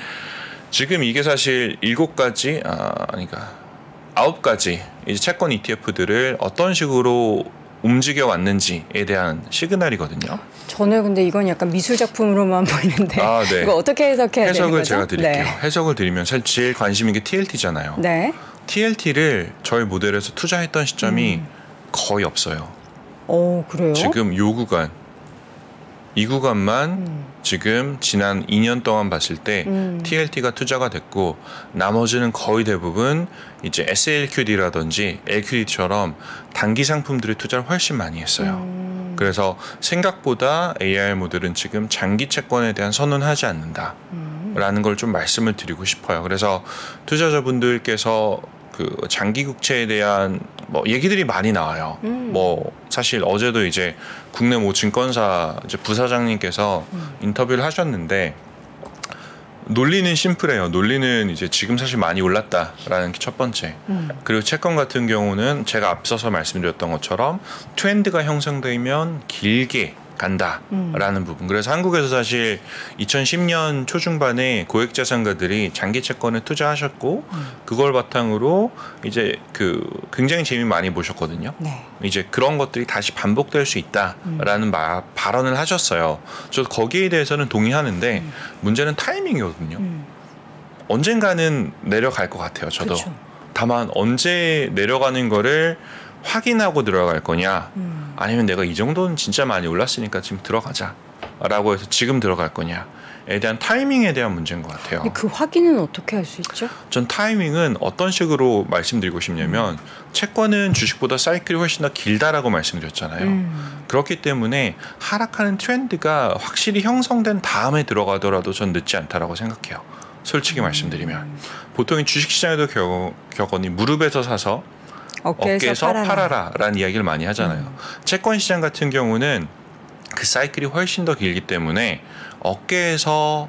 S5: 지금 이게 사실 일곱 가지 아 아니까 아홉 가지 이제 채권 ETF들을 어떤 식으로 움직여 왔는지에 대한 시그널이거든요.
S1: 저는 근데 이건 약간 미술 작품으로만 보이는데
S5: 아, 네.
S1: 이거 어떻게 해석해야 되는
S5: 해석을
S1: 거죠?
S5: 제가 드릴게요.
S1: 네.
S5: 해석을 드리면 사실 제일 관심 있는 게 TLT잖아요.
S1: 네.
S5: TLT를 저희 모델에서 투자했던 시점이
S1: 음.
S5: 거의 없어요.
S1: 어 그래요?
S5: 지금 요 구간 이 구간만
S1: 음.
S5: 지금 지난 2년 동안 봤을 때
S1: 음.
S5: TLT가 투자가 됐고 나머지는 거의 대부분 이제 SLQD라든지 LQD처럼 단기 상품들의 투자를 훨씬 많이 했어요.
S1: 음.
S5: 그래서 생각보다 AR 모델은 지금 장기 채권에 대한 선언하지 않는다.
S1: 음.
S5: 라는 걸 좀 말씀을 드리고 싶어요. 그래서 투자자분들께서 그 장기 국채에 대한 뭐 얘기들이 많이 나와요.
S1: 음.
S5: 뭐 사실 어제도 이제 국내 모 증권사 이제 부사장님께서
S1: 음.
S5: 인터뷰를 하셨는데 논리는 심플해요. 논리는 이제 지금 사실 많이 올랐다라는 게 첫 번째.
S1: 음.
S5: 그리고 채권 같은 경우는 제가 앞서서 말씀드렸던 것처럼 트렌드가 형성되면 길게 간다라는
S1: 음.
S5: 부분. 그래서 한국에서 사실 2010년 초중반에 고액 자산가들이 장기 채권에 투자하셨고
S1: 음.
S5: 그걸 바탕으로 이제 그 굉장히 재미 많이 보셨거든요.
S1: 네.
S5: 이제 그런 것들이 다시 반복될 수 있다라는 마- 발언을 하셨어요. 저 거기에 대해서는 동의하는데 문제는 타이밍이거든요.
S1: 음.
S5: 언젠가는 내려갈 것 같아요. 저도.
S1: 그쵸.
S5: 다만 언제 내려가는 거를 확인하고 들어갈 거냐
S1: 음.
S5: 아니면 내가 이 정도는 진짜 많이 올랐으니까 지금 들어가자 라고 해서 지금 들어갈 거냐에 대한 타이밍에 대한 문제인 것 같아요.
S1: 그 확인은 어떻게 할 수 있죠?
S5: 전 타이밍은 어떤 식으로 말씀드리고 싶냐면 채권은 주식보다 사이클이 훨씬 더 길다라고 말씀드렸잖아요.
S1: 음.
S5: 그렇기 때문에 하락하는 트렌드가 확실히 형성된 다음에 들어가더라도 전 늦지 않다라고 생각해요. 솔직히 말씀드리면 보통 이 주식시장에도 겨, 격언이 무릎에서 사서
S1: 어깨에서,
S5: 어깨에서
S1: 팔아라.
S5: 팔아라 라는 이야기를 많이 하잖아요.
S1: 음.
S5: 채권 시장 같은 경우는 그 사이클이 훨씬 더 길기 때문에 어깨에서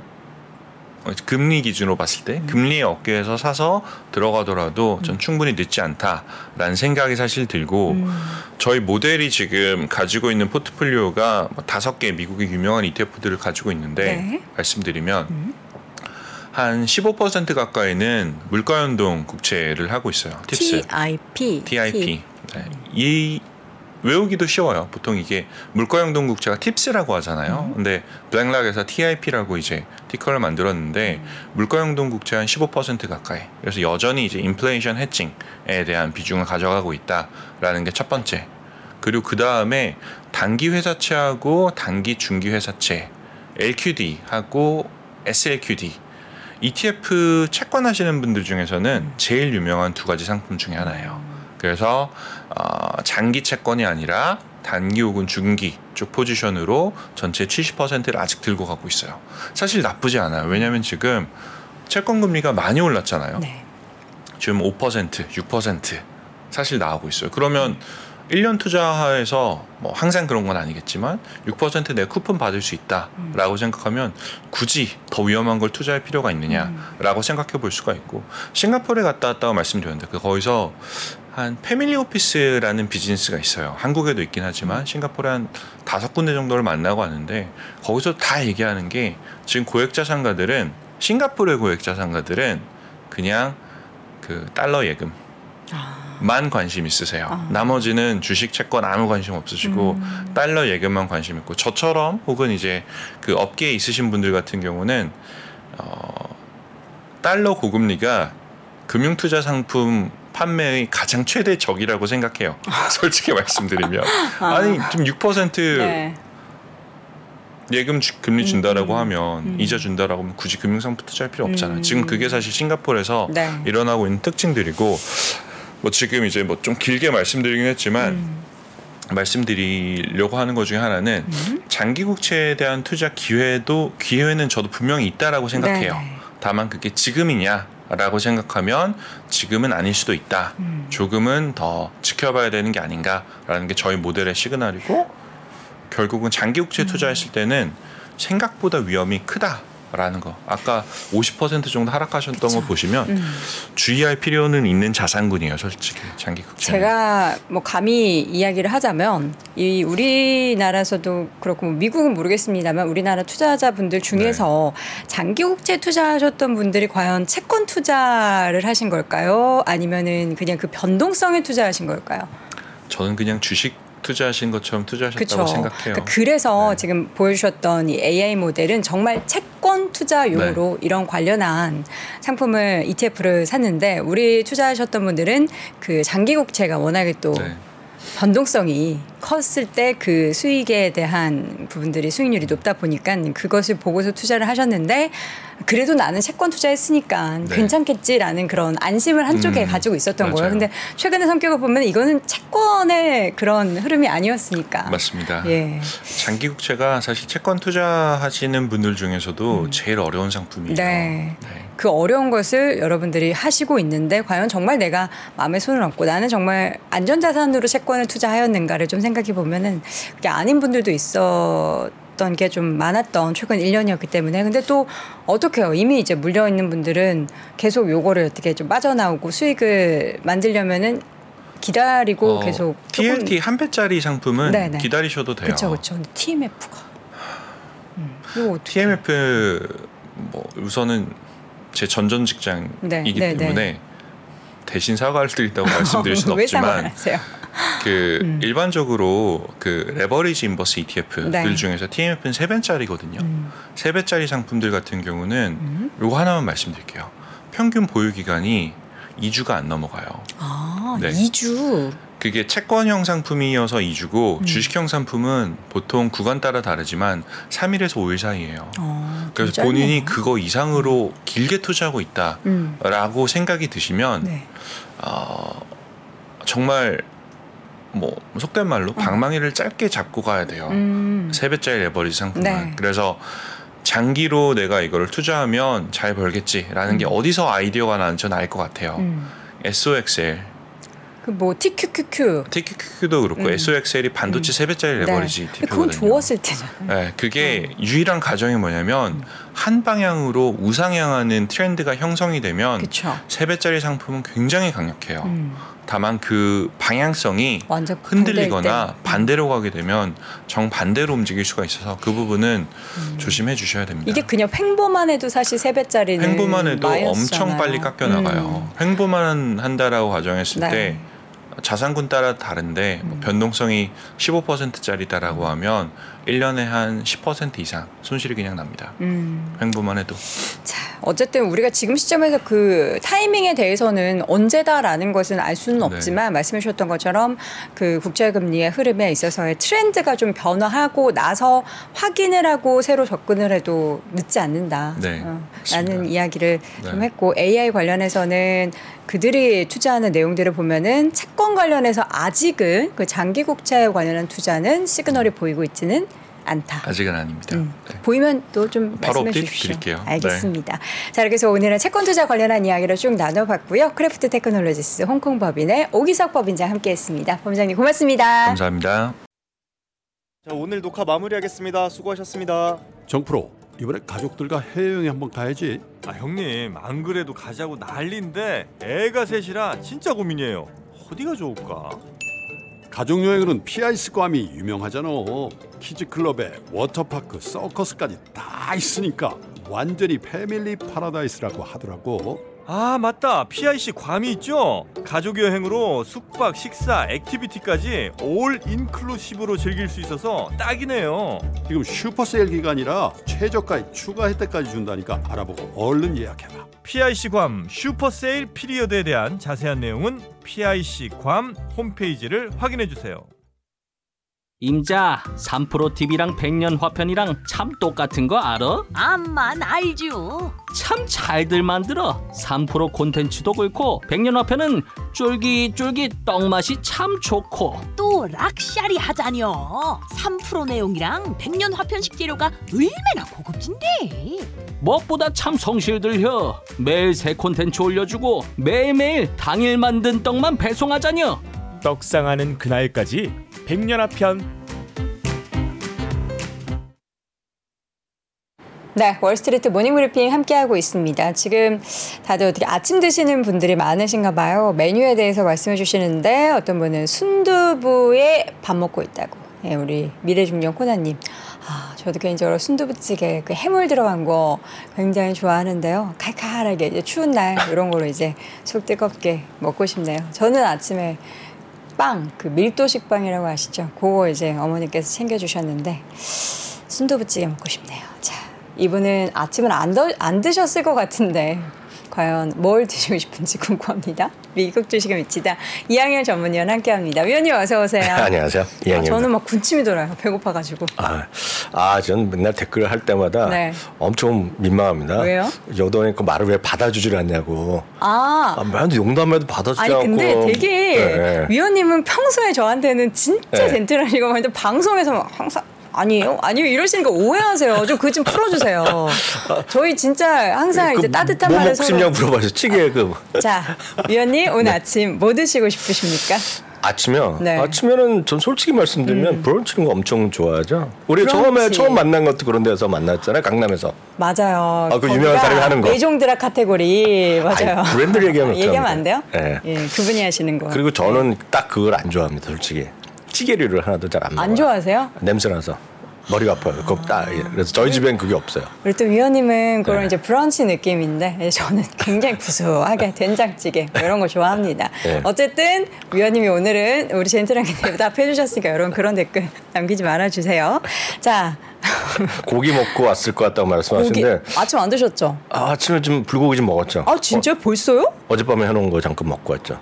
S5: 금리 기준으로 봤을 때
S1: 음.
S5: 금리의 어깨에서 사서 들어가더라도 전 충분히 늦지 않다라는 생각이 사실 들고
S1: 음.
S5: 저희 모델이 지금 가지고 있는 포트폴리오가 뭐 다섯 개 미국의 유명한 ETF들을 가지고 있는데
S1: 네.
S5: 말씀드리면
S1: 음.
S5: 한 15% 가까이는 물가 연동 국채를 하고 있어요. 팁스.
S1: TIP.
S5: TIP. 네. 이 외우기도 쉬워요. 보통 이게 물가연동 국채가 팁스라고 하잖아요. 근데 블랙락에서 TIP라고 이제 티커를 만들었는데 물가연동 국채 한 15% 가까이. 그래서 여전히 이제 인플레이션 해칭에 대한 비중을 가져가고 있다라는 게 첫 번째. 그리고 그 다음에 단기 회사채하고 단기 중기 회사채, LQD하고 SLQD ETF 채권 하시는 분들 중에서는 제일 유명한 두 가지 상품 중에 하나예요. 그래서 어, 장기 채권이 아니라 단기 혹은 중기 쪽 포지션으로 전체 70%를 아직 들고 가고 있어요. 사실 나쁘지 않아요. 왜냐하면 지금 채권 금리가 많이 올랐잖아요.
S1: 네.
S5: 지금 5%, 6% 사실 나오고 있어요. 그러면 1년 투자해서 뭐 항상 그런 건 아니겠지만 6%내 쿠폰 받을 수 있다라고 생각하면 굳이 더 위험한 걸 투자할 필요가 있느냐라고 생각해 볼 수가 있고 싱가포르에 갔다 왔다고 말씀드렸는데 그 거기서 한 패밀리 오피스라는 비즈니스가 있어요. 한국에도 있긴 하지만 싱가포르에 한 다섯 군데 정도를 만나고 왔는데 거기서 다 얘기하는 게 지금 고액 자산가들은 싱가포르의 고액 자산가들은 그냥 그 달러 예금 만 관심 있으세요.
S1: 아.
S5: 나머지는 주식 채권 아무 관심 없으시고
S1: 음.
S5: 달러 예금만 관심 있고 저처럼 혹은 이제 그 업계에 있으신 분들 같은 경우는 어, 달러 고금리가 금융투자 상품 판매의 가장 최대 적이라고 생각해요. 솔직히 말씀드리면 아니 지금 6%
S1: 네.
S5: 예금 주- 금리 준다라고
S1: 음,
S5: 하면
S1: 음.
S5: 이자 준다라고 하면 굳이 금융상품 투자할 필요 없잖아요.
S1: 음.
S5: 지금 그게 사실 싱가포르에서
S1: 네.
S5: 일어나고 있는 특징들이고 뭐 지금 이제 뭐 좀 길게 말씀드리긴 했지만
S1: 음.
S5: 말씀드리려고 하는 것 중에 하나는 장기 국채에 대한 투자 기회도 기회는 저도 분명히 있다라고 생각해요.
S1: 네.
S5: 다만 그게 지금이냐 라고 생각하면 지금은 아닐 수도 있다.
S1: 음.
S5: 조금은 더 지켜봐야 되는 게 아닌가라는 게 저희 모델의 시그널이고 결국은 장기 국채
S1: 음.
S5: 투자했을 때는 생각보다 위험이 크다 라는 거. 아까 50% 정도 하락하셨던 거 보시면
S1: 음.
S5: 주의할 필요는 있는 자산군이에요, 솔직히 장기 국채.
S1: 제가 뭐 감히 이야기를 하자면 이 우리나라에서도 그렇고 뭐 미국은 모르겠습니다만 우리나라 투자자분들 중에서
S5: 네.
S1: 장기 국채 투자하셨던 분들이 과연 채권 투자를 하신 걸까요? 아니면은 그냥 그 변동성에 투자하신 걸까요?
S5: 저는 그냥 주식 투자하신 것처럼 투자하셨다고
S1: 그렇죠.
S5: 생각해요.
S1: 그래서
S5: 네.
S1: 지금 보여주셨던 이 AI 모델은 정말 채권 투자용으로
S5: 네.
S1: 이런 관련한 상품을 ETF를 샀는데 우리 투자하셨던 분들은 그 장기 국채가 워낙에 또
S5: 네.
S1: 변동성이 컸을 때 그 수익에 대한 부분들이 수익률이 높다 보니까 그것을 보고서 투자를 하셨는데 그래도 나는 채권 투자했으니까
S5: 네.
S1: 괜찮겠지라는 그런 안심을 한쪽에
S5: 음,
S1: 가지고 있었던
S5: 맞아요.
S1: 거예요. 근데 최근의 성격을 보면 이거는 채권의 그런 흐름이 아니었으니까.
S5: 맞습니다.
S1: 예.
S5: 장기 국채가 사실 채권 투자하시는 분들 중에서도 제일 어려운 상품이에요.
S1: 음. 네.
S5: 네.
S1: 그 어려운 것을 여러분들이 하시고 있는데 과연 정말 내가 마음에 손을 얹고 나는 정말 안전자산으로 채권을 투자하였는가를 좀 생각해 보면은 그게 아닌 분들도 있었던 게 좀 많았던 최근 1년이었기 때문에. 근데 또 어떻게요. 이미 이제 물려 있는 분들은 계속 요거를 어떻게 좀 빠져나오고 수익을 만들려면은 기다리고
S5: 어,
S1: 계속
S5: TLT 한 배짜리 상품은
S1: 네네.
S5: 기다리셔도 돼요.
S1: 그렇죠 그렇죠 TMF가. 음, 이거
S5: TMF 뭐 우선은 제 전전 직장이기
S1: 네, 네,
S5: 때문에 대신 사과를 드린다고 말씀드릴 수는 없지만? 그
S1: 음.
S5: 일반적으로 그 레버리지 인버스 ETF들
S1: 네.
S5: 중에서 TMF는 세 배짜리거든요.
S1: 음.
S5: 세 배짜리 상품들 같은 경우는
S1: 음.
S5: 요거 하나만 말씀드릴게요. 평균 보유 기간이 2주가 안 넘어가요.
S1: 아,
S5: 네.
S1: 2주.
S5: 그게 채권형 상품이어서 2주고
S1: 음.
S5: 주식형 상품은 보통 구간 따라 다르지만 3일에서 5일 사이예요.
S1: 어,
S5: 그래서
S1: 좀
S5: 본인이
S1: 짧네요.
S5: 그거 이상으로 길게 투자하고 있다라고
S1: 음.
S5: 생각이 드시면
S1: 네.
S5: 어, 정말 뭐 속된 말로 방망이를 짧게 잡고 가야 돼요.
S1: 어. 음.
S5: 세 배짜리 레버리지 상품은.
S1: 네.
S5: 그래서 장기로 내가 이거를 투자하면 잘 벌겠지라는 게 어디서 아이디어가 나는지 저는 알 것 같아요.
S1: 음.
S5: SOXL,
S1: 그뭐 TQQQ.
S5: TQQ도 그렇고
S1: 음.
S5: SOXL이 반도체 세 배짜리 레버리지
S1: 네. 근데 그건
S5: TP거든요.
S1: 좋았을 때잖아요.
S5: 네, 그게 유일한 가정이 뭐냐면 한 방향으로 우상향하는 트렌드가 형성이 되면. 세 배짜리 상품은 굉장히 강력해요.
S1: 음.
S5: 다만 그 방향성이 흔들리거나. 반대로 가게 되면 정반대로 움직일 수가 있어서 그 부분은 조심해 주셔야 됩니다.
S1: 음. 이게 그냥 횡보만 해도 사실 세 배짜리는
S5: 횡보만 해도
S1: 마이너스잖아요.
S5: 엄청 빨리 깎여 나가요. 횡보만 한다라고 가정했을
S1: 네.
S5: 때 자산군 따라 다른데 뭐 변동성이 15%짜리다라고 하면 1년에 한 10% 이상 손실이 그냥 납니다.
S1: 음.
S5: 횡보만 해도.
S1: 자, 어쨌든 우리가 지금 시점에서 그 타이밍에 대해서는 언제다라는 것은 알 수는
S5: 네.
S1: 없지만 말씀해 주셨던 것처럼 그 국채금리의 흐름에 있어서의 트렌드가 좀 변화하고 나서 확인을 하고 새로 접근을 해도 늦지 않는다.
S5: 네,
S1: 어. 라는 이야기를
S5: 네.
S1: 좀 했고 AI 관련해서는 그들이 투자하는 내용들을 보면은 채권 관련해서 아직은 그 장기 국채에 관련한 투자는 시그널이 보이고 있지는 않다.
S5: 아직은 아닙니다.
S1: 음,
S5: 네.
S1: 보이면 또좀
S5: 바로
S1: 말씀해 주십시오.
S5: 드릴게요. 네.
S1: 알겠습니다. 자, 이렇게 해서 오늘은 채권 투자 관련한 이야기를 쭉 나눠봤고요. Qraft Technologies 홍콩 법인의 오기석 법인장 함께했습니다. 법인장님 고맙습니다.
S5: 감사합니다.
S6: 자 오늘 녹화 마무리하겠습니다. 수고하셨습니다.
S2: 정프로 이번에 가족들과 해외여행 한번 가야지.
S4: 아 형님 안 그래도 가자고 난리인데 애가 셋이라 진짜 고민이에요. 어디가 좋을까?
S2: 가족여행은 PIC 괌이 유명하잖아. kids club에 워터파크, 서커스까지 다 있으니까 완전히 family paradise라고 하더라고.
S4: 아 맞다 PIC 괌이 있죠 가족 여행으로 숙박 식사 activity까지 all inclusive로 즐길 수 있어서 딱이네요
S2: 지금 super sale 기간이라 최저가에 추가 혜택까지 준다니까 알아보고 얼른 예약해라.
S4: PIC 괌 super sale period에 대한 자세한 내용은 PIC 괌 홈페이지를 확인해 주세요
S7: 임자 3프로 TV랑 백년 화편이랑 참 똑같은 거 알아?
S8: 암만 알죠.
S7: 참 잘들 만들어 3프로 콘텐츠도 그렇고 백년 화편은 쫄깃쫄깃 떡맛이 참 좋고
S8: 또 락샤리 하자뇨. 3프로 내용이랑 백년 화편식 재료가 얼마나 고급진데.
S7: 무엇보다 참 성실들혀 매일 새 콘텐츠 올려주고 매일매일 당일 만든 떡만 배송하자녀
S9: 떡상하는 그날까지 백년화 편
S1: 네, 월스트리트 모닝브리핑 함께하고 있습니다. 지금 다들 어떻게 아침 드시는 분들이 많으신가 봐요. 메뉴에 대해서 말씀해 주시는데 어떤 분은 순두부에 밥 먹고 있다고. 예, 우리 미래중년 코나님. 아, 저도 개인적으로 순두부찌개 그 해물 들어간 거 굉장히 좋아하는데요. 칼칼하게 이제 추운 날 이런 걸로 이제 속 뜨겁게 먹고 싶네요. 저는 아침에 빵, 그 밀도 식 빵이라고 아시죠? 그거 이제 어머니께서 챙겨주셨는데 순두부찌개 먹고 싶네요. 자, 이분은 아침을 안, 더, 안 드셨을 것 같은데 과연 뭘 드시고 싶은지 궁금합니다. 미국 주식을 미치다 이양현 전문위원 함께합니다. 위원님 어서 오세요.
S10: 안녕하세요.
S1: 아,
S10: 이양입니다.
S1: 저는 막 군침이 돌아요. 배고파가지고.
S10: 아, 아, 전 맨날 댓글을 할 때마다
S1: 네.
S10: 엄청 민망합니다.
S1: 왜요?
S10: 여도니 그 말을 왜 받아주질 않냐고.
S1: 아,
S10: 아, 맨날 농담해도 받아주지
S1: 아니
S10: 않고.
S1: 근데 되게
S10: 네.
S1: 위원님은 평소에 저한테는 진짜
S10: 네.
S1: 젠틀하시고 방송에서 막 항상 아니에요? 아니요 이러시니까 오해하세요. 좀 그거 좀 풀어주세요. 저희 진짜 항상
S10: 그
S1: 이제 따뜻한
S10: 뭐
S1: 말을
S10: 싶냐고 물어봐서 찌개
S1: 그자 위원님 오늘 아침 뭐 드시고 싶으십니까?
S10: 아침이요.
S1: 네. 음.
S10: 아침에는 전 솔직히 말씀드리면 브런치는 거 엄청 좋아하죠. 우리
S1: 브런치.
S10: 처음에 처음 만난 것도 그런 데서 만났잖아요. 강남에서.
S1: 맞아요.
S10: 아, 그 유명한 사람이 하는 거.
S1: 외종드라 카테고리 맞아요.
S10: 아니, 브랜드 얘기하면
S1: 얘기하면 안 돼요?
S10: 어떡합니까? 예.
S1: 예, 그분이 하시는 거.
S10: 그리고 저는 딱 그걸 안 좋아합니다. 솔직히. 찌개류를 하나도 잘 안 먹어요.
S1: 안 좋아하세요?
S10: 냄새 나서 머리가 아파요. 그거 딱 예. 그래서 저희 집엔 그게 없어요.
S1: 우리 또 위원님은 그런
S10: 네.
S1: 이제 브런치 느낌인데 예, 저는 굉장히 구수하게 된장찌개 뭐 이런 거 좋아합니다.
S10: 네.
S1: 어쨌든 위원님이 오늘은 우리 젠틀하게 대답해 주셨으니까 여러분 그런 댓글 남기지 말아 주세요. 자
S10: 고기 먹고 왔을 것 같다고 말씀하시는데
S1: 아침 안 드셨죠?
S10: 아, 아침에 좀 불고기 좀 먹었죠.
S1: 아 진짜 요 벌써요?
S10: 어, 젯밤에 해놓은 거 잠깐 먹고 왔죠.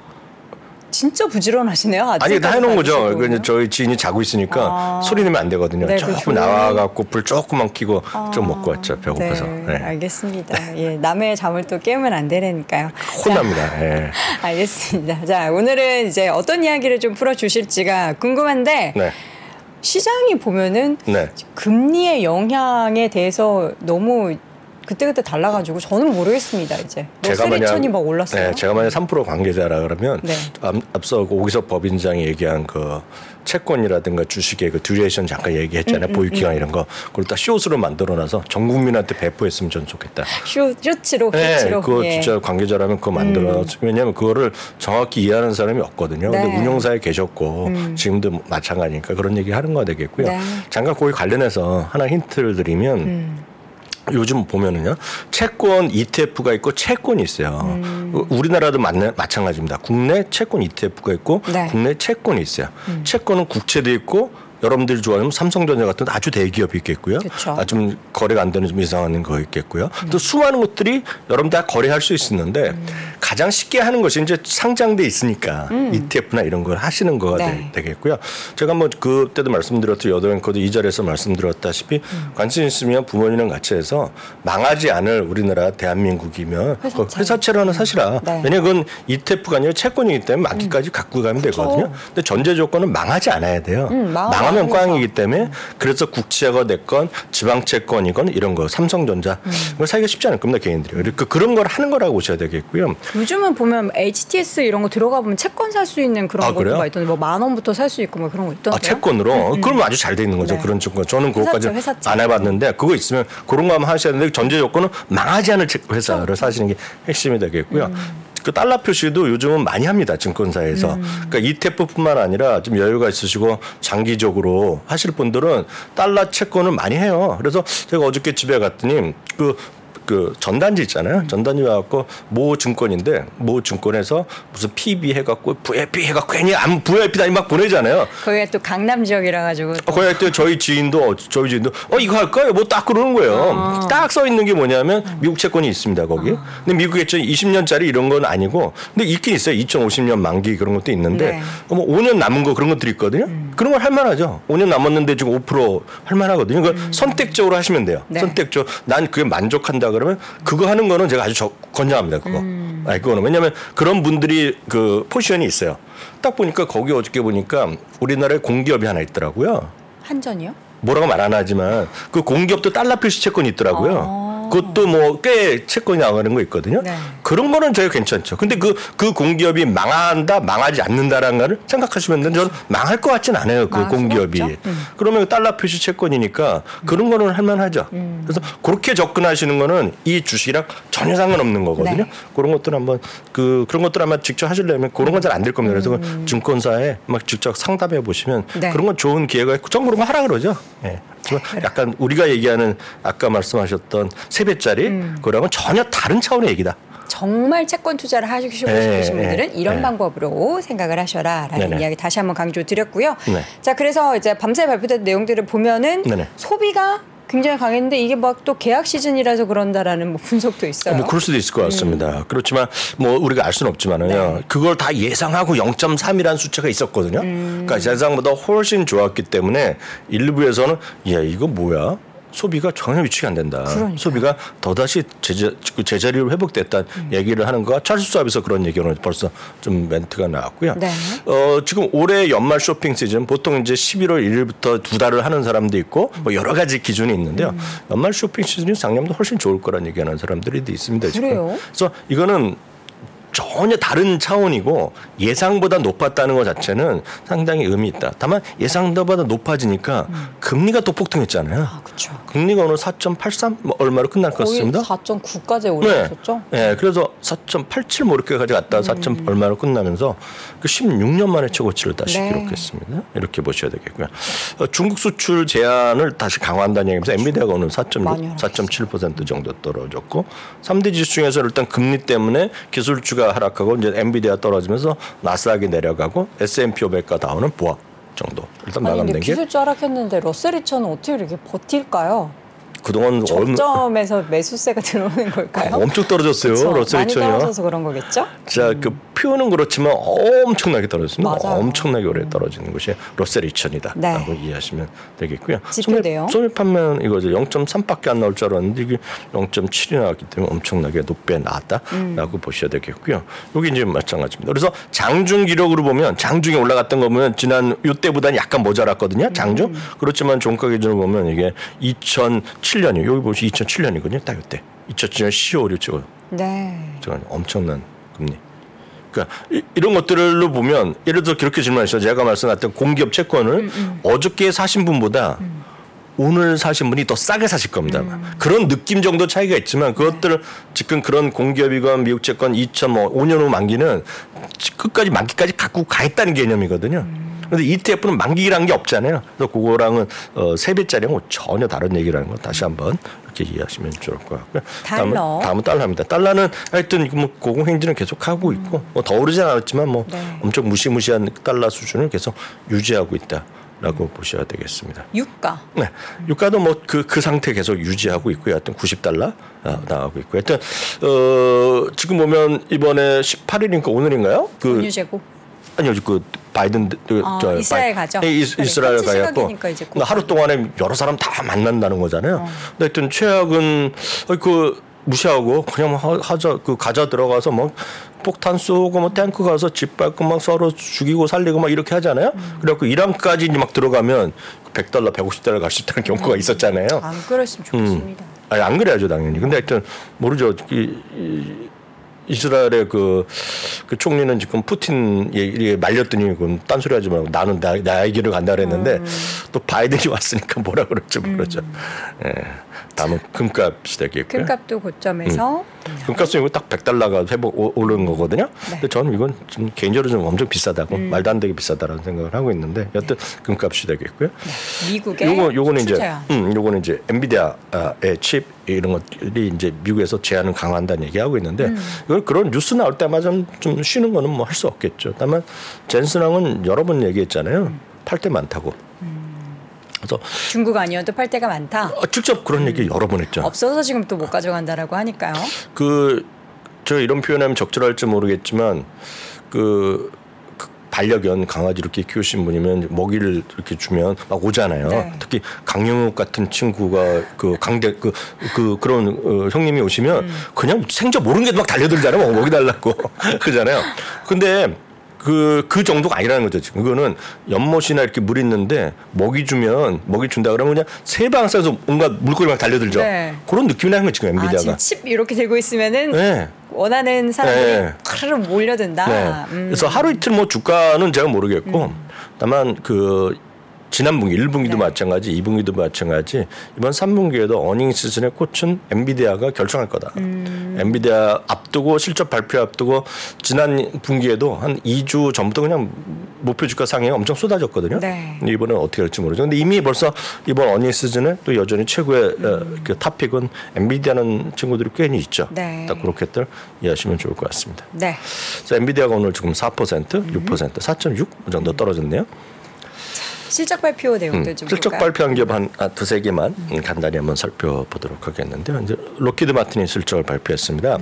S1: 진짜 부지런하시네요.
S10: 아니 다 해놓은 거죠. 그 저희 지인이 자고 있으니까
S1: 아.
S10: 소리 내면 안 되거든요.
S1: 네,
S10: 조금
S1: 그렇죠.
S10: 나와갖고 불 조금만 켜고 좀 먹고 왔죠. 배고파서.
S1: 네,
S10: 네.
S1: 알겠습니다. 예, 남의 잠을 또 깨우면 안 되니까요.
S10: 혼납니다. 예.
S1: 알겠습니다. 자, 오늘은 이제 어떤 이야기를 좀 풀어주실지가 궁금한데
S10: 네.
S1: 시장이 보면은
S10: 네.
S1: 금리의 영향에 대해서 너무 그때그때 달라가지고 저는 모르겠습니다. 이제 러셀 2000이 막 올랐어요.
S10: 네, 제가 만약 3% 관계자라 그러면
S1: 네.
S10: 앞, 앞서 그 오기석 법인장이 얘기한 그 채권이라든가 주식의 그 duration 잠깐 얘기했잖아요.
S1: 음,
S10: 보유 기간 이런 거 그걸 딱 숏으로 만들어놔서 전 국민한테 배포했으면 전 좋겠다.
S1: 쇼, 쇼츠로,
S10: 네,
S1: 쇼츠로.
S10: 그거
S1: 예. 음.
S10: 진짜 관계자라면 그거 만들어. 왜냐하면 그거를 정확히 이해하는 사람이 없거든요.
S1: 네.
S10: 근데 운용사에 계셨고 지금도 마찬가지니까 그런 얘기 하는 거가 되겠고요.
S1: 네.
S10: 잠깐 거기 관련해서 하나 힌트를 드리면
S1: 음.
S10: 요즘 보면은요 채권 ETF가 있고 채권이 있어요.
S1: 음.
S10: 우- 우리나라도 맞네, 마찬가지입니다. 국내 채권 ETF가 있고
S1: 네. 음.
S10: 국내 채권이 있어요. 채권은 국채도 있고 여러분들이 좋아하는 삼성전자 같은 아주 대기업이 있겠고요. 아, 좀 거래가 안 되는 좀 이상한 거 있겠고요.
S1: 음.
S10: 또 수많은 것들이 여러분 다 거래할 수 있는데 가장 쉽게 하는 것이 이제 상장돼 있으니까 ETF나 이런 걸 하시는 거가
S1: 음. 네.
S10: 되, 겠고요 제가 뭐 그때도 말씀드렸듯이 여덟앵커도 이 자리에서 말씀드렸다시피
S1: 음.
S10: 관심 있으면 부모님이랑 같이 해서 망하지 않을 우리나라 대한민국이면 그
S1: 회사채.
S10: 회사채라는 사실아.
S1: 네.
S10: 왜냐 그건 ETF가 아니라 채권이기 때문에 만기까지 갖고 가면 되거든요.
S1: 그쵸.
S10: 근데 전제 조건은 망하지 않아야 돼요.
S1: 음, 망하면
S10: 망 하면 하면 꽝이기 때문에 그래서 국채가 됐건 지방채권이건 이런 거 삼성전자
S1: 음.
S10: 이거 사기가 쉽지 않을 겁니다 개인들이. 그러니까 그런 걸 하는 거라고 보셔야 되겠고요.
S1: 요즘은 보면 HTS 이런 거 들어가 보면 채권 살 수 있는 그런
S10: 아,
S1: 것도 있던데 뭐 만 원부터 살 수 있고 뭐 그런 거 있던데요.
S10: 아, 채권으로 그러면 아주 잘 돼 있는 거죠
S1: 네.
S10: 그런 증권. 저는 그것까지. 안 해봤는데 그거 있으면 그런 거 한번 하셔야 되는데 전제 조건은 망하지 않을 채-
S1: 그렇죠.
S10: 회사를 사시는 게 핵심이 되겠고요.
S1: 음.
S10: 그 달러 표시도 요즘은 많이 합니다 증권사에서.
S1: 음.
S10: 그러니까 ETF뿐만 아니라 좀 여유가 있으시고 장기적으로 하실 분들은 달러 채권을 많이 해요. 그래서 제가 어저께 집에 갔더니 그. 그 전단지 있잖아요. 전단지 와갖고 모 증권인데 모 증권에서 무슨 PB 해갖고 VIP 해갖고 괜히 아무 VIP다 막 보내잖아요.
S1: 거기가 또 강남 지역이라 가지고
S10: 어, 거기 때 저희 지인도 저희 지인도 어 이거 할까요? 뭐 딱 그러는 거예요. 딱써 있는 게 뭐냐면 미국 채권이 있습니다 거기. 근데 미국에 저 20년짜리 이런 건 아니고 근데 있긴 있어요. 2050년 만기 그런 것도 있는데
S1: 네.
S10: 어, 뭐 5년 남은 거 그런 것들이 있거든요. 그런 걸 할만하죠. 5년 남았는데 지금 5% 할만하거든요. 그걸 선택적으로 하시면 돼요.
S1: 네.
S10: 선택적. 난 그게 만족한다 그러면 그거 하는 거는 제가 아주 저, 권장합니다. 그거. 아니 그거는 왜냐하면 그런 분들이 그 포지션이 있어요. 딱 보니까 거기 어저께 보니까 우리나라에 공기업이 하나 있더라고요.
S1: 한전이요?
S10: 뭐라고 말 안 하지만 그 공기업도 달러 표시 채권이 있더라고요. 그것도 뭐 꽤 채권이 나가는 거 있거든요.
S1: 네.
S10: 그런 거는 저희 괜찮죠. 근데 그, 그 공기업이 망한다, 망하지 않는다라는 거를 생각하시면 되는데 저는 망할 것 같진 않아요. 그
S1: 수가
S10: 공기업이.
S1: 음.
S10: 그러면 달러 표시 채권이니까 그런 거는 할만하죠.
S1: 음.
S10: 그래서 그렇게 접근하시는 거는 이 주식이랑 전혀 상관없는 거거든요.
S1: 네.
S10: 그런 것들 한번 그 그런 것들 아마 직접 하시려면 그런 건 잘 안 될 겁니다. 그래서 그 증권사에 막 직접 상담해 보시면
S1: 음. 네.
S10: 그런 건 좋은 기회가 있고 전 그런 거 하라 그러죠. 예. 하지만 약간 우리가 얘기하는 아까 말씀하셨던 세 배짜리
S1: 음.
S10: 그거랑은 전혀 다른 차원의 얘기다.
S1: 정말 채권 투자를 하시고
S10: 네,
S1: 싶으신 분들은
S10: 네,
S1: 이런
S10: 네.
S1: 방법으로 생각을 하셔라라는. 이야기 다시 한번 강조드렸고요.
S10: 네.
S1: 자 그래서 이제 밤새 발표된 내용들을 보면은. 소비가 굉장히 강했는데 이게 막 또 계약 시즌이라서 그런다라는 뭐 분석도 있어요.
S10: 뭐 그럴 수도 있을 것 같습니다. 그렇지만 뭐 우리가 알 수는 없지만은요.
S1: 네.
S10: 그걸 다 예상하고 0.3이라는 숫자가 있었거든요.
S1: 음.
S10: 그러니까 예상보다 훨씬 좋았기 때문에 일부에서는 야 이거 뭐야? 소비가 전혀 위축이 안 된다.
S1: 그러니까요.
S10: 소비가 더다시 제자, 그 제자리로 회복됐다는
S1: 음.
S10: 얘기를 하는 거가 찰스 수업에서 그런 얘기는 벌써 좀 멘트가 나왔고요.
S1: 네.
S10: 어, 지금 올해 연말 쇼핑 시즌 보통 이제 11월 1일부터 두 달을 하는 사람도 있고 뭐 여러 가지 기준이 있는데요.
S1: 음.
S10: 연말 쇼핑 시즌이 작년보다 훨씬 좋을 거라는 얘기하는 사람들이 있습니다. 지금.
S1: 그래요?
S10: 그래서 이거는 전혀 다른 차원이고 예상보다 높았다는 것 자체는 상당히 의미 있다. 다만 예상보다 높아지니까 금리가 또 폭등했잖아요.
S1: 음. 아 그렇죠.
S10: 금리가 오늘 4.83뭐 얼마로 끝날 것 같습니다.
S1: 4.9까지 올라갔었죠.
S10: 네, 그래서 4.87 뭐 이렇게까지 갔다 4.
S1: 음.
S10: 얼마로 끝나면서 그 16년 만에 최고치를 다시
S1: 네.
S10: 기록했습니다. 이렇게 보셔야 되겠고요. 어, 중국 수출 제한을 다시 강화한다는 얘기면서 엔비디아가 오늘 4.6,
S1: 많이
S10: 4.7% 정도 떨어졌고 3대 지수 중에서 일단 금리 때문에 기술주가 하락 하고 이제 엔비디아 떨어지면서 나스닥이 내려가고 S&P 500과 다우는 보합 정도 일단
S1: 아니 근데
S10: 마감된 게
S1: 기술 쩌락했는데 러셀리처는 어떻게 이렇게 버틸까요?
S10: 그동안 얼마
S1: 저점에서 매수세가 들어오는 걸까요?
S10: 엄청 떨어졌어요.
S1: 그쵸? 많이
S10: 러셀리천이요.
S1: 떨어져서 그런 거겠죠?
S10: 자, 그 표현은 그렇지만 엄청나게 떨어졌습니다.
S1: 맞아요.
S10: 엄청나게 오래 떨어지는 것이 러셀 2000이다라고
S1: 네.
S10: 이해하시면 되겠고요.
S1: 지표대요.
S10: 소매 판매는 이거죠. 0.3밖에 안 나올 줄 알았는데 이게 0.7이 나왔기 때문에 엄청나게 높게 나왔다라고 보셔야 되겠고요. 여기 이제 마찬가지입니다. 그래서 장중 기록으로 보면 장중에 올라갔던 거 보면 지난 요때보다는 약간 모자랐거든요. 장중. 그렇지만 종가 기준으로 보면 이게 2007 년이 여기 보시 2007년이거든요. 딱 요때. 2007년 10월이 최고
S1: 네.
S10: 제가 엄청난 금리. 그러니까 이, 런 것들로 보면 예를 들어 그렇게 질문하시죠. 제가 말씀드렸던 공기업 채권을 어저께 사신 분보다 오늘 사신 분이 더 싸게 사실 겁니다. 아마. 그런 느낌 정도 차이가 있지만 그것들을 지금 그런 공기업이건 미국 채권 2005년 후 만기는 끝까지 만기까지 갖고 가 있다는 개념이거든요. 근데 ETF는 만기라는 게 없잖아요. 그래서 그거랑은 어, 세 배짜리는 전혀 다른 얘기라는 거 다시 한번 이렇게 이해하시면 좋을 것 같고요.
S1: 달러.
S10: 다음은, 다음은 달러입니다. 달러는 하여튼 뭐 고공행진은 계속 하고 있고 뭐더 오르진 않았지만 뭐
S1: 네.
S10: 엄청 무시무시한 달러 수준을 계속 유지하고 있다 라고 보셔야 되겠습니다.
S1: 유가.
S10: 네, 유가도 뭐 그 그 상태 계속 유지하고 있고요. 하여튼 90달러 아, 나가고 있고요. 하여튼 어 지금 보면 이번에 18일인가 오늘인가요? 그
S1: 원유재고.
S10: 아니요, 그 바이든 그,
S1: 아,
S10: 저
S1: 이스라엘
S10: 바이-
S1: 가죠.
S10: 네, 이,
S1: 그래,
S10: 이스라엘
S1: 곧
S10: 하루 동안에 여러 사람 다 만난다는 거잖아요.
S1: 어.
S10: 근데 하여튼 최악은 어, 그 무시하고 그냥 하- 하자 그 가자 들어가서 뭐 폭탄 쏘고 뭐 탱크 가서 집 밟고 막 서로 죽이고 살리고 막 이렇게 하잖아요. 그래갖고 이란까지 막 들어가면 100달러, 150달러 갈 수 있다는 경고가 있었잖아요.
S1: 안 그랬으면 좋겠습니다.
S10: 아니 안 그래야죠 당연히. 근데 하여튼 모르죠. 이, 이, 이스라엘의 그, 그 총리는 지금 푸틴 얘기에 말렸더니 그럼 딴소리 하지 말고 나는 나, 나의 길을 간다 그랬는데 또 바이든이 왔으니까 뭐라 그럴지 모르죠. 예. 다음은 금값이 되겠고요.
S1: 금값도 고점에서
S10: 금값은 이거 딱 100달러가 회복 오- 오르는 거거든요. 근데 저는 이건 좀 개인적으로 좀 엄청 비싸다고 말도 안 되게 비싸다라는 생각을 하고 있는데 여튼 금값이 되겠고요.
S1: 미국의
S10: 요거 요거는 이제. 음 요거는 이제 엔비디아의 칩 이런 것들이 이제 미국에서 제한을 강화한다는 얘기하고 있는데
S1: 음.
S10: 이걸 그런 뉴스 나올 때마다 좀, 좀 쉬는 거는 뭐 할 수 없겠죠. 다만 젠슨왕은 여러 번 얘기했잖아요. 팔 때 많다고. 그래서
S1: 중국 아니어도 팔 때가 많다.
S10: 어, 직접 그런 얘기 여러 번 했죠.
S1: 없어서 지금 또 못 가져간다라고 하니까요.
S10: 그 제가 이런 표현하면 적절할지 모르겠지만 그, 그 반려견 강아지 이렇게 키우신 분이면 먹이를 이렇게 주면 막 오잖아요.
S1: 네.
S10: 특히 강영욱 같은 친구가 그 강대 그 그 그런 어, 형님이 오시면 그냥 생저 모르는 게 막 달려들잖아요. 막 먹이 달라고 그러잖아요. 근데 그, 그 정도가 아니라는 거죠. 지금 그거는 연못이나 이렇게 물 있는데 먹이 주면 먹이 준다 그러면 그냥 세방 쏴서 온갖 물고기 막 달려들죠.
S1: 네.
S10: 그런 느낌이라는 거지, 지금
S1: 아,
S10: 엔비디아가.
S1: 지금 칩 이렇게 들고 있으면은
S10: 네.
S1: 원하는 사람들이
S10: 네.
S1: 크르르 몰려든다.
S10: 네.
S1: 음.
S10: 그래서 하루 이틀 뭐 주가는 제가 모르겠고 다만 그 지난 분기 1분기도
S1: 네.
S10: 마찬가지, 2분기도 마찬가지 이번 3분기에도 어닝 시즌의 꽃은 엔비디아가 결정할 거다.
S1: 음.
S10: 엔비디아 앞두고 실적 발표 앞두고 지난 분기에도 한 2주 전부터 그냥 목표 주가 상향이 엄청 쏟아졌거든요.
S1: 네.
S10: 이번엔 어떻게 할지 모르죠. 근데 이미 벌써 이번 earning 시즌에 또 여전히 최고의 어, 그 top pick은 엔비디아는 친구들이 꽤 있죠.
S1: 네.
S10: 딱 그렇게들 이해하시면 좋을 것 같습니다.
S1: 네.
S10: 그래서 엔비디아가 오늘 지금 4%, 6%, 4.6 정도 떨어졌네요.
S1: 실적 발표 내용도
S10: 음,
S1: 좀
S10: 실적
S1: 볼까요?
S10: 발표한 한 아, 두세 개만 음, 간단히 한번 살펴보도록 하겠는데요. 이제 로키드 마틴이 실적을 발표했습니다.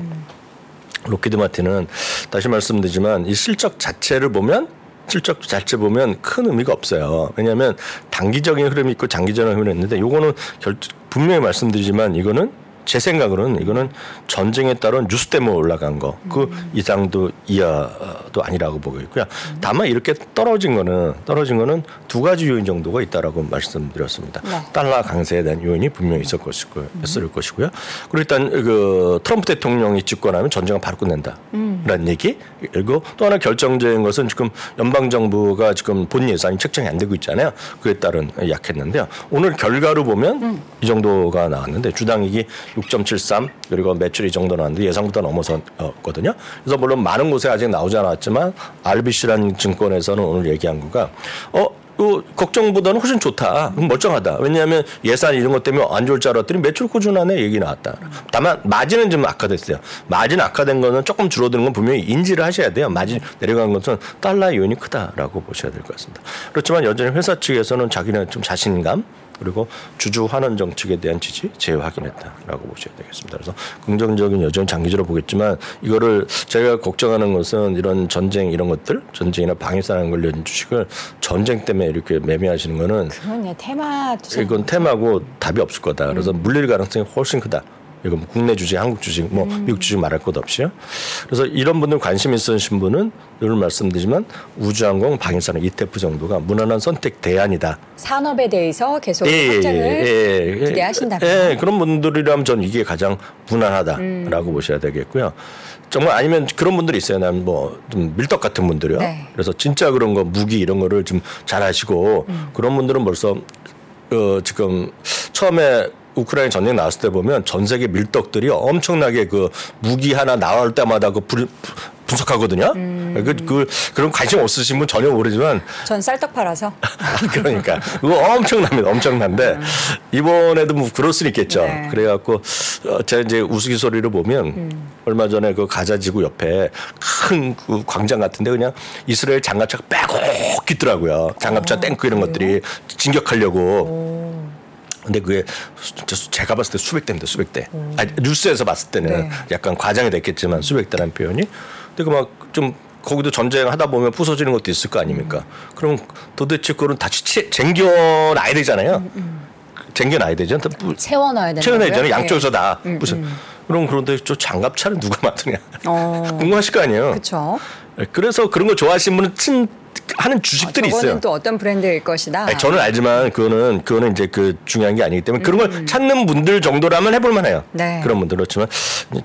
S10: 록히드 마틴은 다시 말씀드리지만 이 실적 자체를 보면 실적 자체 보면 큰 의미가 없어요. 왜냐하면 단기적인 흐름이 있고 장기적인 흐름이 있는데 요거는 결, 분명히 말씀드리지만 이거는 제 생각으로는 이거는 전쟁에 따른 뉴스 때문에 올라간 거 그 이상도 이하도 아니라고 보고 있고요. 다만 이렇게 떨어진 거는 떨어진 거는 두 가지 요인 정도가 있다라고 말씀드렸습니다.
S1: 네.
S10: 달러 강세에 대한 요인이 분명히 있을 것이고요. 있을 것이고요. 그리고 일단 그 트럼프 대통령이 집권하면 전쟁을 바로 끝낸다라는 얘기. 그리고 또 하나 결정적인 것은 지금 연방 정부가 지금 본 예산이 책정이 안 되고 있잖아요. 그에 따른 약했는데요. 오늘 결과로 보면 이 정도가 나왔는데 주당이익이 6.73 그리고 매출이 이 정도 나왔는데 예상보다 넘어섰거든요. 그래서 물론 많은 곳에 아직 나오지 않았지만 RBC라는 증권에서는 오늘 얘기한 거가 어그 걱정보다는 훨씬 좋다. 멀쩡하다. 왜냐하면 예산 이런 것 때문에 안 좋을 줄 알았더니 매출 꾸준하네 얘기 나왔다. 다만 마진은 좀 악화됐어요. 마진 악화된 거는 조금 줄어드는 건 분명히 인지를 하셔야 돼요. 마진 내려간 것은 달러 요인이 크다라고 보셔야 될 것 같습니다. 그렇지만 여전히 회사 측에서는 자기네 좀 자신감 그리고 주주 환원 정책에 대한 지지 재확인했다라고 보셔야 되겠습니다. 그래서 긍정적인 여전 장기적으로 보겠지만 이거를 제가 걱정하는 것은 이런 전쟁 이런 것들 전쟁이나 방위사랑 관련 주식을 전쟁 때문에 이렇게 매매하시는 거는
S1: 그건 테마.
S10: 이건 테마고 답이 없을 거다. 그래서 물릴 가능성이 훨씬 크다. 이거 뭐 국내 주식, 한국 주식, 뭐 미국 주식 말할 것 없이요. 그래서 이런 분들 관심 있으신 분은 늘 말씀드리지만 우주항공, 방위사는 ETF 정도가 무난한 선택 대안이다.
S1: 산업에 대해서 계속
S10: 예, 예,
S1: 확장을
S10: 예, 예.
S1: 기대하신다면.
S10: 예, 그런 분들이라면 전 이게 가장 무난하다라고
S1: 음.
S10: 보셔야 되겠고요. 정말 아니면 그런 분들이 있어요. 난 뭐 좀 밀떡 같은 분들이요.
S1: 네.
S10: 그래서 진짜 그런 거 무기 이런 거를 좀 잘하시고
S1: 음.
S10: 그런 분들은 벌써 어 지금 처음에 우크라이나 전쟁 나왔을 때 보면 전 세계 밀떡들이 엄청나게 그 무기 하나 나올 때마다 그 불, 분석하거든요.
S1: 음.
S10: 그, 그 그런 관심 없으신 분 전혀 모르지만
S1: 전 쌀떡 팔아서
S10: 그러니까 그거 엄청납니다. 엄청난데 이번에도 뭐 그럴 수는 있겠죠.
S1: 네.
S10: 그래갖고 어, 제가 이제 우스갯소리를 보면
S1: 음.
S10: 얼마 전에 그 가자 지구 옆에 큰 그 광장 같은데 그냥 이스라엘 장갑차가 빼곡 있더라고요. 장갑차 탱크 이런 것들이 진격하려고. 근데 그게 제가 봤을 때 수백 대입니다. 수백 대. 아니, 뉴스에서 봤을 때는
S1: 네.
S10: 약간 과장이 됐겠지만 수백 대라는 표현이. 근데 그 막 좀 거기도 전쟁하다 보면 부서지는 것도 있을 거 아닙니까? 그럼 도대체 그거는 다시 채- 쟁겨놔야 되잖아요. 쟁겨놔야 되죠. 부-
S1: 채워넣어야 된다.
S10: 채워내잖아요. 양쪽에서 다.
S1: 음,
S10: 무슨
S1: 음.
S10: 그럼 그런데 저 장갑차를 누가 만드냐
S1: 어.
S10: 궁금하실 거 아니에요.
S1: 그렇죠.
S10: 그래서 그런 거 좋아하시는 분은 친 하는 주식들이
S1: 저거는
S10: 있어요.
S1: 또 어떤 브랜드일 것이다.
S10: 아니, 저는 알지만 그거는 그거는 이제 그 중요한 게 아니기 때문에 그런 걸 찾는 분들 정도라면 해볼 만해요.
S1: 음. 네.
S10: 그런 분들 그렇지만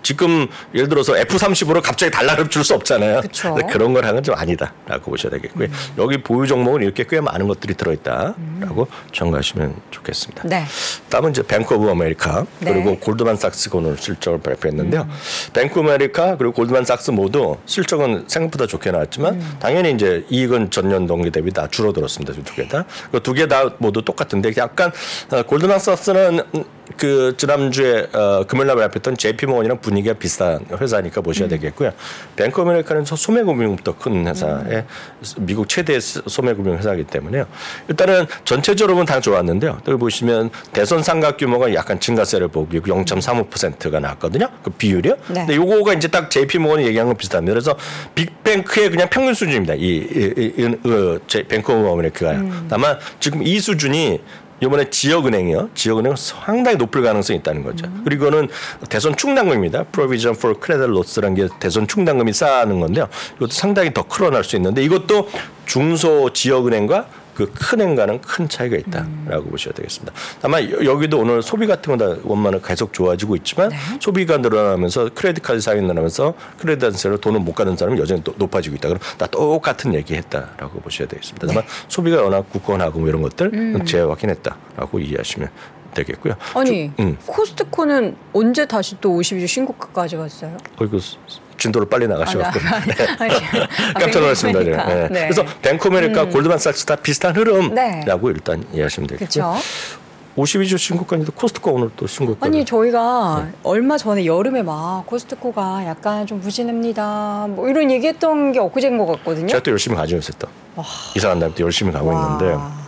S10: 지금 예를 들어서 F30으로 갑자기 달러를 줄 수 없잖아요.
S1: 음.
S10: 그런 걸 하는 건좀 아니다라고 보셔야 되겠고요. 여기 보유 종목은 이렇게 꽤 많은 것들이 들어있다라고 참고하시면 좋겠습니다.
S1: 네.
S10: 다음은 이제 뱅크 오브 아메리카
S1: 네.
S10: 그리고 골드만삭스가 오늘 실적을 발표했는데요.
S1: 음.
S10: 뱅크 오브 아메리카 그리고 골드만삭스 모두 실적은 생각보다 좋게 나왔지만
S1: 음.
S10: 당연히 이제 이익 은 전년 동기 대비 다 줄어들었습니다. 두 개 다. 그두개 다 모두 똑같은데 약간 어, 골드만삭스는 음, 그 지난주에 어, 금요일 날 발표했던 JP모건이랑 분위기가 비슷한 회사니까 보셔야 되겠고요. 뱅크 오브 아메리카는 소매금융부터 큰 회사에 미국 최대 소매금융 회사이기 때문에요. 일단은 전체적으로는 다 좋았는데요. 여기 보시면 대손 상각 규모가 약간 증가세를 보기 0.35%가 나왔거든요. 그 비율이요.
S1: 네.
S10: 근데 요거가 이제 딱 JP 모건이 얘기한 건 비슷합니다. 그래서 big bank의 그냥 평균 수준입니다. 이, 이, 이, 이, 그 제- 뱅크 오브 아메리카가요. 다만 지금 이 수준이 이번에 지역은행이요. 지역은행은 상당히 높을 가능성이 있다는 거죠. 그리고 이거는 대손 충당금입니다. Provision for Credit Loss라는 게 대손 충당금이 쌓는 건데요. 이것도 상당히 더 크러날 수 있는데 이것도 중소 지역은행과 그 큰 행과는 큰 차이가 있다라고 보셔야 되겠습니다. 다만 여- 여기도 오늘 소비 같은 건다 원만은 계속 좋아지고 있지만 소비가 늘어나면서 크레딧 카드 사용이 늘어나면서 크레딧 한세로 돈을 못 가는 사람은 여전히 또 높아지고 있다. 그럼 다 똑같은 얘기했다라고 보셔야 되겠습니다. 다만 소비가 워낙 굳건하고 뭐 이런 것들 재확인했다라고 이해하시면 되겠고요.
S1: 아니
S10: 음.
S1: 코스트코는 언제 다시 또 52주 신고가까지 갔어요?
S10: 어이구 진도를 빨리 나가셔갖고
S1: 아니,
S10: 깜짝 놀랐습니다. 네.
S1: 뱅크 아메리카. 네.
S10: 그래서 뱅크 아메리카 골드만삭스 다 비슷한 흐름이라고
S1: 네.
S10: 일단 이해하시면 되겠고요.
S1: 그렇죠.
S10: 52주 신고가인데 코스트코 오늘 또 신고가.
S1: 아니 저희가
S10: 네.
S1: 얼마 전에 여름에 막 코스트코가 약간 좀 부진합니다. 뭐 이런 얘기했던 게 엊그제인 것 같거든요.
S10: 제가 또 열심히 가지고 있었다. 이사간 다음에 또 열심히 가고
S1: 와.
S10: 있는데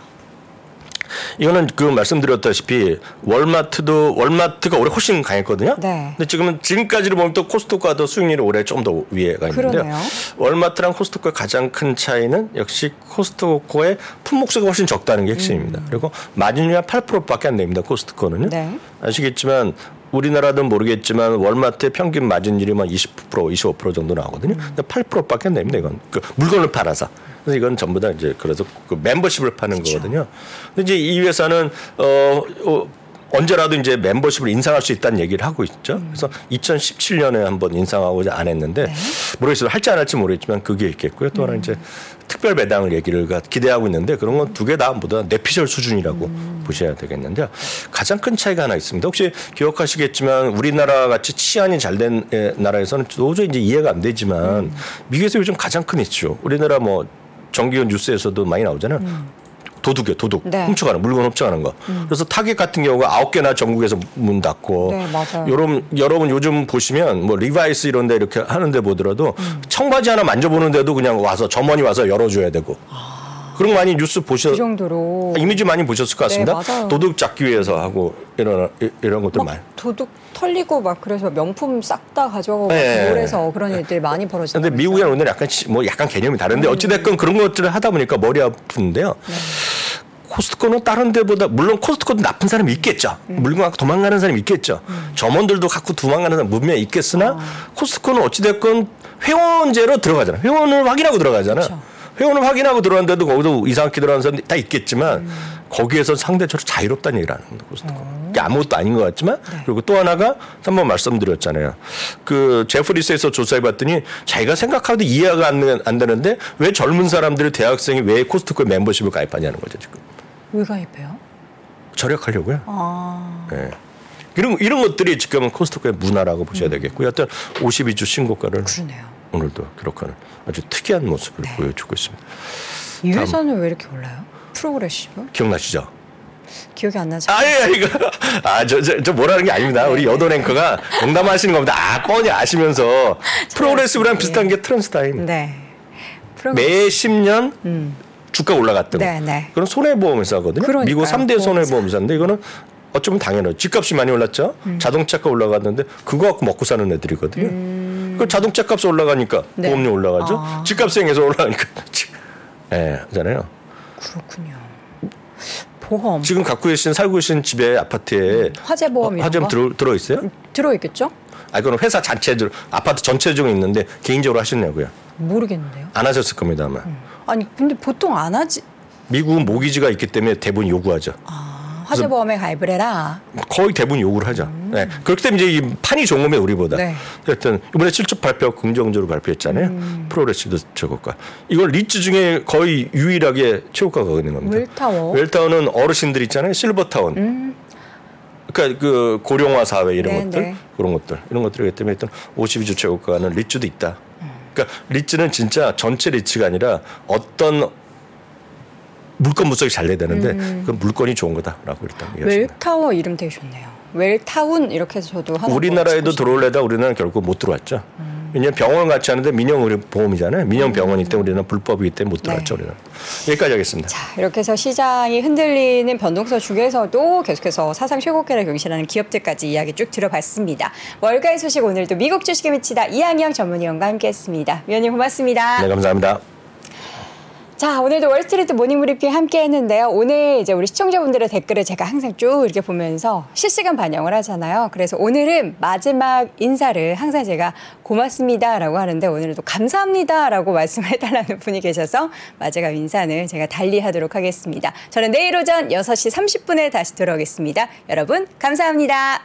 S10: 이거는 그 말씀드렸다시피 월마트도 월마트가 올해 훨씬 강했거든요.
S1: 네.
S10: 근데 지금은 지금까지를 보면 또 코스트코가 더 수익률이 올해 좀 더 위에가 있는데요.
S1: 그러네요.
S10: 월마트랑 코스트코의 가장 큰 차이는 역시 코스트코의 품목수가 훨씬 적다는 게 핵심입니다. 그리고 마진율이 한 8%밖에 안 됩니다. 코스트코는요.
S1: 음. 네.
S10: 아시겠지만 우리나라도 모르겠지만 월마트의 평균 마진율이 만 20% 25% 정도 나오거든요.
S1: 음.
S10: 근데 8%밖에 안 됩니다. 이건 그 물건을 팔아서. 그래서 이건 전부 다 이제 그래서 그 멤버십을 파는 거거든요. 근데 이제 이 회사는 어, 어 언제라도 이제 멤버십을 인상할 수 있다는 얘기를 하고 있죠. 그래서 2017년에 한번 인상하고자 안 했는데 모르겠어요. 할지 안 할지 모르겠지만 그게 있겠고요. 또 하나 이제 특별 배당을 얘기를 가- 기대하고 있는데 그런 건 두 개다 모두 다 내피셜 수준이라고 보셔야 되겠는데요. 가장 큰 차이가 하나 있습니다. 혹시 기억하시겠지만 우리나라 같이 치안이 잘 된 나라에서는 도저히 이제 이해가 안 되지만 미국에서 요즘 가장 큰 이슈. 우리나라 뭐 정기현 뉴스에서도 많이 나오잖아요. 도둑이요, 도둑.
S1: 네.
S10: 훔쳐가는 물건 훔쳐가는 거. 그래서 타겟 같은 경우가 아홉 개나 전국에서 문 닫고.
S1: 네, 맞아요.
S10: 여러분, 여러분 요즘 보시면 뭐 리바이스 이런데 이렇게 하는데 보더라도
S1: 음.
S10: 청바지 하나 만져보는데도 그냥 와서 점원이 와서 열어줘야 되고. 그런 거 많이 뉴스 보셨.
S1: 그 정도로
S10: 이미지 많이 보셨을 것 같습니다.
S1: 네.
S10: 도둑 잡기 위해서 하고 이런 이런 것들 많이.
S1: 도둑 털리고 막 그래서 명품 싹 다 가져가고
S10: 네.
S1: 몰에서 그런 일들이 많이 벌어지고
S10: 근데 미국이랑 우리나라 약간 치- 뭐 약간 개념이 다른데
S1: 음.
S10: 어찌 됐건 그런 것들을 하다 보니까 머리 아픈데요.
S1: 네.
S10: 코스트코는 다른 데보다 물론 코스트코도 나쁜 사람이 있겠죠.
S1: 음.
S10: 물건 갖고 도망가는 사람이 있겠죠. 점원들도 갖고 도망가는 사람 분명히 있겠으나
S1: 아.
S10: 코스트코는 어찌 됐건 회원제로 들어가잖아. 회원을 확인하고 들어가잖아.
S1: 그렇죠.
S10: 회원을 확인하고 들어왔는데도 거기서 이상하게 들어가는 사람이 다 있겠지만
S1: 음.
S10: 거기에서 상대적으로 자유롭다는 얘기를 하는. 코스트코.
S1: 어.
S10: 이게 아무것도 아닌 것 같지만
S1: 네.
S10: 그리고 또 하나가 한번 말씀드렸잖아요. 그 제프리스에서 조사해봤더니 자기가 생각하도 이해가 안, 되- 안 되는데 왜 젊은 사람들이 대학생이 왜 코스트코에 멤버십을 가입하냐는 거죠 지금.
S1: 왜 가입해요?
S10: 절약하려고요.
S1: 아
S10: 예. 이런 이런 것들이 지금 은 코스트코의 문화라고 보셔야 되겠고요. 하여튼 52주 신고가를
S1: 그러네요.
S10: 오늘도 기록하는 아주 특이한 모습을
S1: 네.
S10: 보여주고 있습니다.
S1: 이
S10: 다음.
S1: 회사는 왜 이렇게 올라요? 프로그레시브?
S10: 기억나시죠?
S1: 기억이 안 나죠?
S10: 아 예 이거 아 저 저 저 뭐라는 게 아닙니다. 우리 여도은 앵커가 농담하시는 겁니다. 아 뻔히 아시면서 프로그레시브랑 비슷한 게 트랜스다임.
S1: 네.
S10: 매 10년
S1: 음.
S10: 주가 올라갔던
S1: 네,
S10: 거.
S1: 네.
S10: 그런 손해보험 회사거든요.
S1: 그러니까요.
S10: 미국 3대
S1: 보험사.
S10: 손해보험 회사인데 이거는 어쩌면 당연해요. 집값이 많이 올랐죠.
S1: 음.
S10: 자동차가 올라갔는데 그거 갖고 먹고 사는 애들이거든요. 그 자동차 값이 올라가니까
S1: 음. 네.
S10: 보험료 올라가죠.
S1: 아.
S10: 집값이 행해서 올라가니까 예, 하잖아요.
S1: 그렇군요. 보험,
S10: 지금 갖고 계신 살고 계신 집에 아파트에
S1: 화재 보험
S10: 화재음
S1: 거
S10: 들어 들어 있어요?
S1: 들어 있겠죠?
S10: 아 그건 회사 자체적으로 아파트 전체적으로 있는데 개인적으로 하시냐고요?
S1: 모르겠는데요.
S10: 안 하셨을 겁니다 아마.
S1: 아니 근데 보통 안 하지.
S10: 미국은 모기지가 있기 때문에 대부분 요구하죠.
S1: 화재보험에 가입을 해라.
S10: 거의 대부분 요구를 하죠. 네. 그렇기 때문에 이제 이 판이 좋은 겁니다 우리보다.
S1: 네.
S10: 하여튼 이번에 실적 발표 긍정적으로 발표했잖아요. 프로그레시브 최고가. 이걸 리츠 중에 거의 유일하게 최고가가 있는 겁니다.
S1: 웰타워.
S10: 웰타워는 어르신들 있잖아요. 실버타운. 그러니까 그 고령화 사회 이런
S1: 네,
S10: 것들
S1: 네.
S10: 그런 것들 이런 것들이기 때문에 일단 52주 최고가는 리츠도 있다. 그러니까 리츠는 진짜 전체 리츠가 아니라 어떤 물건 분석이 잘 돼야 되는데 그 물건이 좋은 거다라고 일단 얘기하십니다.
S1: 웰타워 이름 되게 좋네요. 웰타운 이렇게 해서 저도 하나
S10: 우리나라에도
S1: 뭐
S10: 들어올래다 우리나라는 결국 못 들어왔죠.
S1: 음.
S10: 왜냐하면 병원 같이 하는데 민영 의료 보험이잖아요. 민영 병원이기 때문에 우리는 불법이기 때문에 못 들어왔죠.
S1: 네.
S10: 우리는 여기까지 하겠습니다.
S1: 자, 이렇게 해서 시장이 흔들리는 변동성 중에서도 계속해서 사상 최고가를 경신하는 기업들까지 이야기 쭉 들어봤습니다. 월가의 소식 오늘도 미국 주식에 미치다 이항영 전문위원과 함께했습니다. 위원님 고맙습니다.
S10: 네, 감사합니다.
S1: 자, 오늘도 월스트리트 모닝 브리핑 함께 했는데요. 오늘 이제 우리 시청자분들의 댓글을 제가 항상 쭉 이렇게 보면서 실시간 반영을 하잖아요. 그래서 오늘은 마지막 인사를 항상 제가 고맙습니다라고 하는데 오늘도 감사합니다라고 말씀을 해달라는 분이 계셔서 마지막 인사는 제가 달리 하도록 하겠습니다. 저는 내일 오전 6시 30분에 다시 돌아오겠습니다. 여러분, 감사합니다.